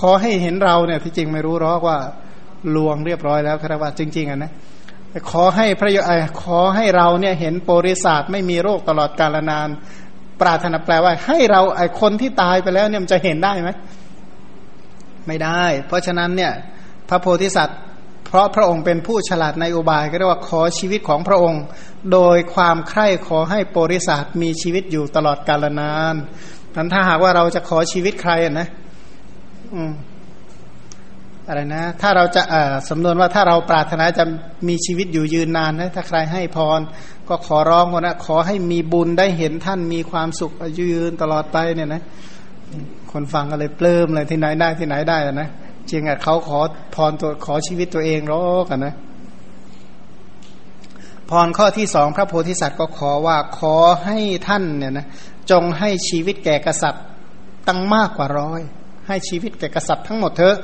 ขอให้เห็นเราเนี่ยที่จริงไม่รู้หรอกว่า ลวงเรียบร้อยแล้วครับว่าจริง ๆอะนะขอให้พระขอให้เราเนี่ยเห็นโปริศาสไม่มีโรคตลอดกาลนาน ปรารถนาแปลว่า ให้เราไอคนที่ตายไปแล้วเนี่ยมันจะเห็นได้ไหมไม่ได้ เพราะฉะนั้นเนี่ย พระโพธิสัตว์ เพราะพระองค์เป็นผู้ฉลาดในอุบายก็เรียกว่าขอชีวิตของพระองค์ โดยความใคร่ขอให้โปริศาสมีชีวิตอยู่ตลอดกาลนานนั้นถ้าหากว่าเราจะขอชีวิตใครนะ อืม อะไรนะ ถ้าเราจะสำนวนว่าถ้าเราปรารถนาจะมีชีวิตอยู่ยืนนานนะถ้าใครให้พร ก็ขอร้องว่านะขอให้มีบุญได้เห็นท่านมีความสุขอยืนตลอดไปเนี่ยนะ คนฟังก็เลยปลื้มเลยที่ไหนได้ที่ไหนได้นะจริงอะเขาขอพรตัวขอชีวิตตัวเองรอกันนะพรข้อที่สองพระโพธิสัตว์ก็ขอว่าขอให้ท่านเนี่ยนะจงให้ชีวิตแก่กษัตริย์ตั้งมากกว่าร้อย ให้ชีวิตแก่กษัตริย์ทั้งหมดเถอะ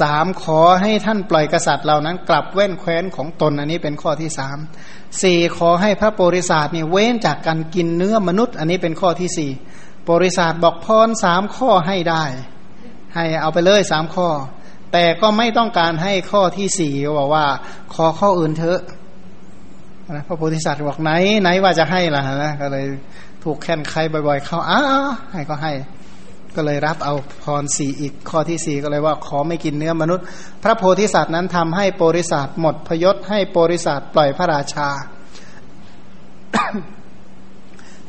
สามขอให้ท่านปล่อยกษัตริย์เหล่านั้น กลับเว้นแคว้นของตนอันนี้เป็นข้อที่สามสี่ขอให้พระโพธิสัตว์นี่เว้นจากการกินเนื้อมนุษย์ อันนี้เป็นข้อที่สี่โพธิสัตว์บอกพรสามข้อให้ได้ ให้เอาไปเลยสามข้อ แต่ก็ไม่ต้องการให้ข้อที่สี่บอกว่า ขอข้ออื่นเถอะนะพระโพธิสัตว์บอกไหนไหนว่าจะให้ล่ะนะก็เลยถูกแค้นใครบ่อย ๆ เข้าอ้าให้ก็ให้ ก็เลยรับเอาพรสี่อีกข้อที่สี่ก็เลยว่าขอไม่กินเนื้อมนุษย์ พระโพธิสัตว์นั้นทำให้โพธิสัตว์หมดพยศให้โพธิสัตว์ปล่อยพระราชา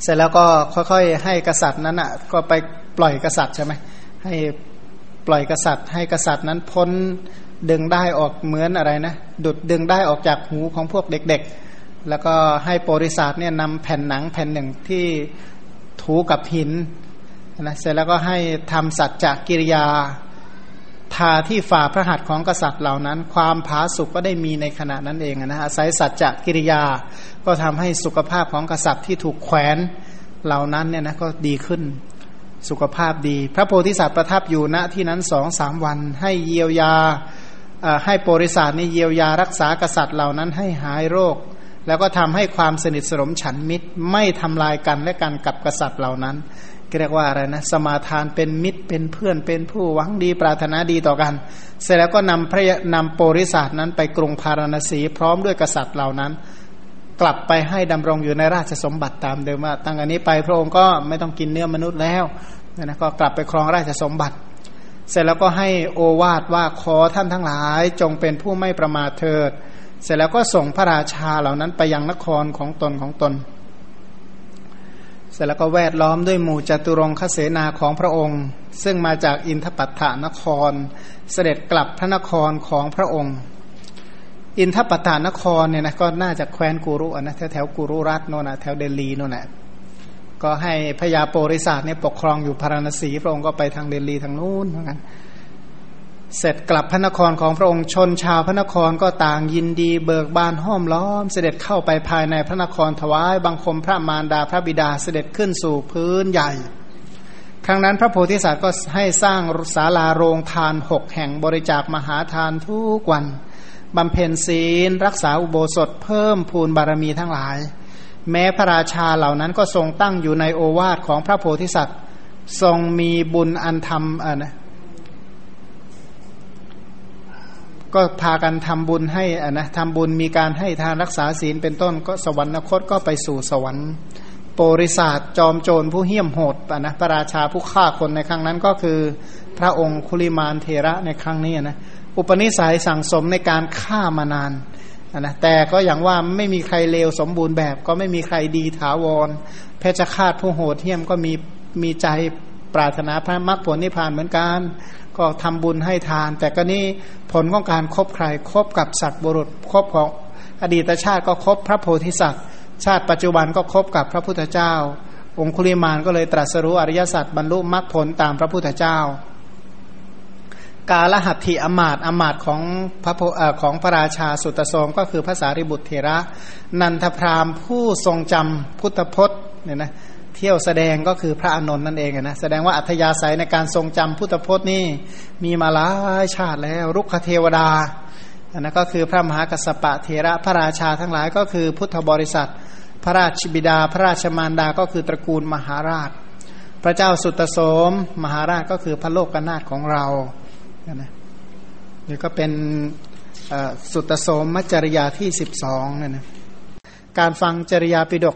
เสร็จแล้วก็ค่อยๆ ให้กษัตริย์นั้นอะ ก็ไปปล่อยกษัตริย์ใช่ไหมให้ปล่อยกษัตริย์ ให้กษัตริย์นั้นพ้นดึงได้ออกเหมือนอะไรนะดุดดึงได้ออกจากหูของพวกเด็กๆ แล้วก็ให้โปริศาสเนี่ยนำแผ่นหนังแผ่นหนึ่งที่ถูกับหิน นะเสร็จแล้วก็ให้ทำสัจจกิริยา ทาที่ฝ่าพระหัตถ์ของกษัตริย์เหล่านั้น ความผาสุกก็ได้มีในขณะนั้นเองนะอาศัยสัจจกิริยา ก็ทำให้สุขภาพของกษัตริย์ที่ถูกแขวนเหล่านั้นเนี่ยนะก็ดีขึ้นสุขภาพดี พระโพธิสัตว์ประทับอยู่ณที่นั้นสองสามวัน ให้เยียวยาให้โปริศาสนี่เยียวยารักษากษัตริย์เหล่านั้นให้หายโรค แล้วก็ทำให้ความสนิทสนมฉันมิตรไม่ทำลายกันและกันกับกษัตริย์เหล่านั้น เรียกว่าอะไรนะสมาทานเป็นมิตรเป็นเพื่อนเป็นผู้หวังดีปรารถนาดีต่อกัน เสร็จแล้วก็นำพระนำโปริศาสนั้นไปกรุงพาราณสีพร้อมด้วยกษัตริย์เหล่านั้น กลับไปให้ดำรงอยู่ในราชสมบัติตามเดิมว่าตั้งอันนี้ไปพระองค์ก็ไม่ต้องกินเนื้อมนุษย์แล้วนะก็กลับไปครองราชสมบัติ เสร็จแล้วก็ให้โอวาทว่าขอท่านทั้งหลายจงเป็นผู้ไม่ประมาทเถิด เสร็จแล้วก็ส่งพระราชาเหล่านั้นไปยังนครของตนของตน สร็จแล้วก็แวดล้อมด้วยหมู่จตุรงคเสนาของพระองค์ ซึ่งมาจากอินทปัตถานคร เสด็จกลับพระนครของพระองค์ อินทปัตถานครเนี่ยนะก็น่าจะแคว้นกุรุนะแถวแถวกุรุรัตโน่นนะแถวเดลีโน่นนะก็ให้พญาโปริศาสเนี่ยปกครองอยู่พาราณสีพระองค์ก็ไปทางเดลีทางนู้นเหมือนกัน เสร็จกลับพระนครของพระองค์ชนชาวพระนครก็ต่างยินดี เบิกบานห้อมล้อม เสด็จเข้าไปภายในพระนครถวายบังคมพระมารดาพระบิดาเสด็จขึ้นสู่พื้นใหญ่ ครั้งนั้นพระโพธิสัตว์ก็ให้สร้างศาลาโรงทานหกแห่งบริจาคมหาทานทุกวันบำเพ็ญศีล รักษาอุโบสถเพิ่มพูนบารมีทั้งหลาย แม้พระราชาเหล่านั้นก็ทรงตั้งอยู่ในโอวาทของพระโพธิสัตว์ ทรงมีบุญอันธรรมอ่านะ ก็พากันทำบุญให้อะนะทำบุญมีการให้ทานรักษาศีลเป็นต้นก็สวรรคตก็ไปสู่สวรรค์โปริศาสจอมโจรผู้เหี้ยมโหดอะนะพระราชาผู้ฆ่าคนในครั้งนั้นก็คือพระองค์คุลิมานเทระในครั้งนี้นะอุปนิสัยสั่งสมในการฆ่ามานานนะแต่ก็อย่างว่าไม่มีใครเลวสมบูรณ์แบบ ก็ไม่มีใครดีถาวร เพชฌฆาตผู้โหดเหี้ยมก็มีมีใจปรารถนาพระมรรคผลนิพพานเหมือนกัน ก็ทำบุญให้ทาน แต่ก็นี่ผลของการครบใครครบกับสัตว์บุรุษครบของอดีตชาติก็ครบพระโพธิสัตว์ ชาติปัจจุบันก็ครบกับพระพุทธเจ้า องคุลิมานก็เลยตรัสรู้อริยสัจบรรลุมรรคผลตามพระพุทธเจ้า กาลหัตถิอมาตอมาตของพระของพระราชาสุตโสมก็คือภาษาริบุตรเทระ นันทพรามผู้ทรงจำพุทธพจน์เนี่ยนะ เที่ยวแสดงก็คือพระอานนท์นั่นเองนะแสดงว่าอัธยาศัยในการทรงจำพุทธพจน์นี่มีมาหลายชาติแล้ว รุกขเทวดาอันนั้นก็คือพระมหากัสปะเทระพระราชาทั้งหลายก็คือพุทธบริษัท พระราชบิดา พระราชมารดาก็คือตระกูลมหาราช พระเจ้าสุตโสม มหาราชก็คือพระโลกนาถของเรานะนี่ก็เป็นสุตโสมมัจจริยาที่สิบสองนะนะการฟังจริยาปิดก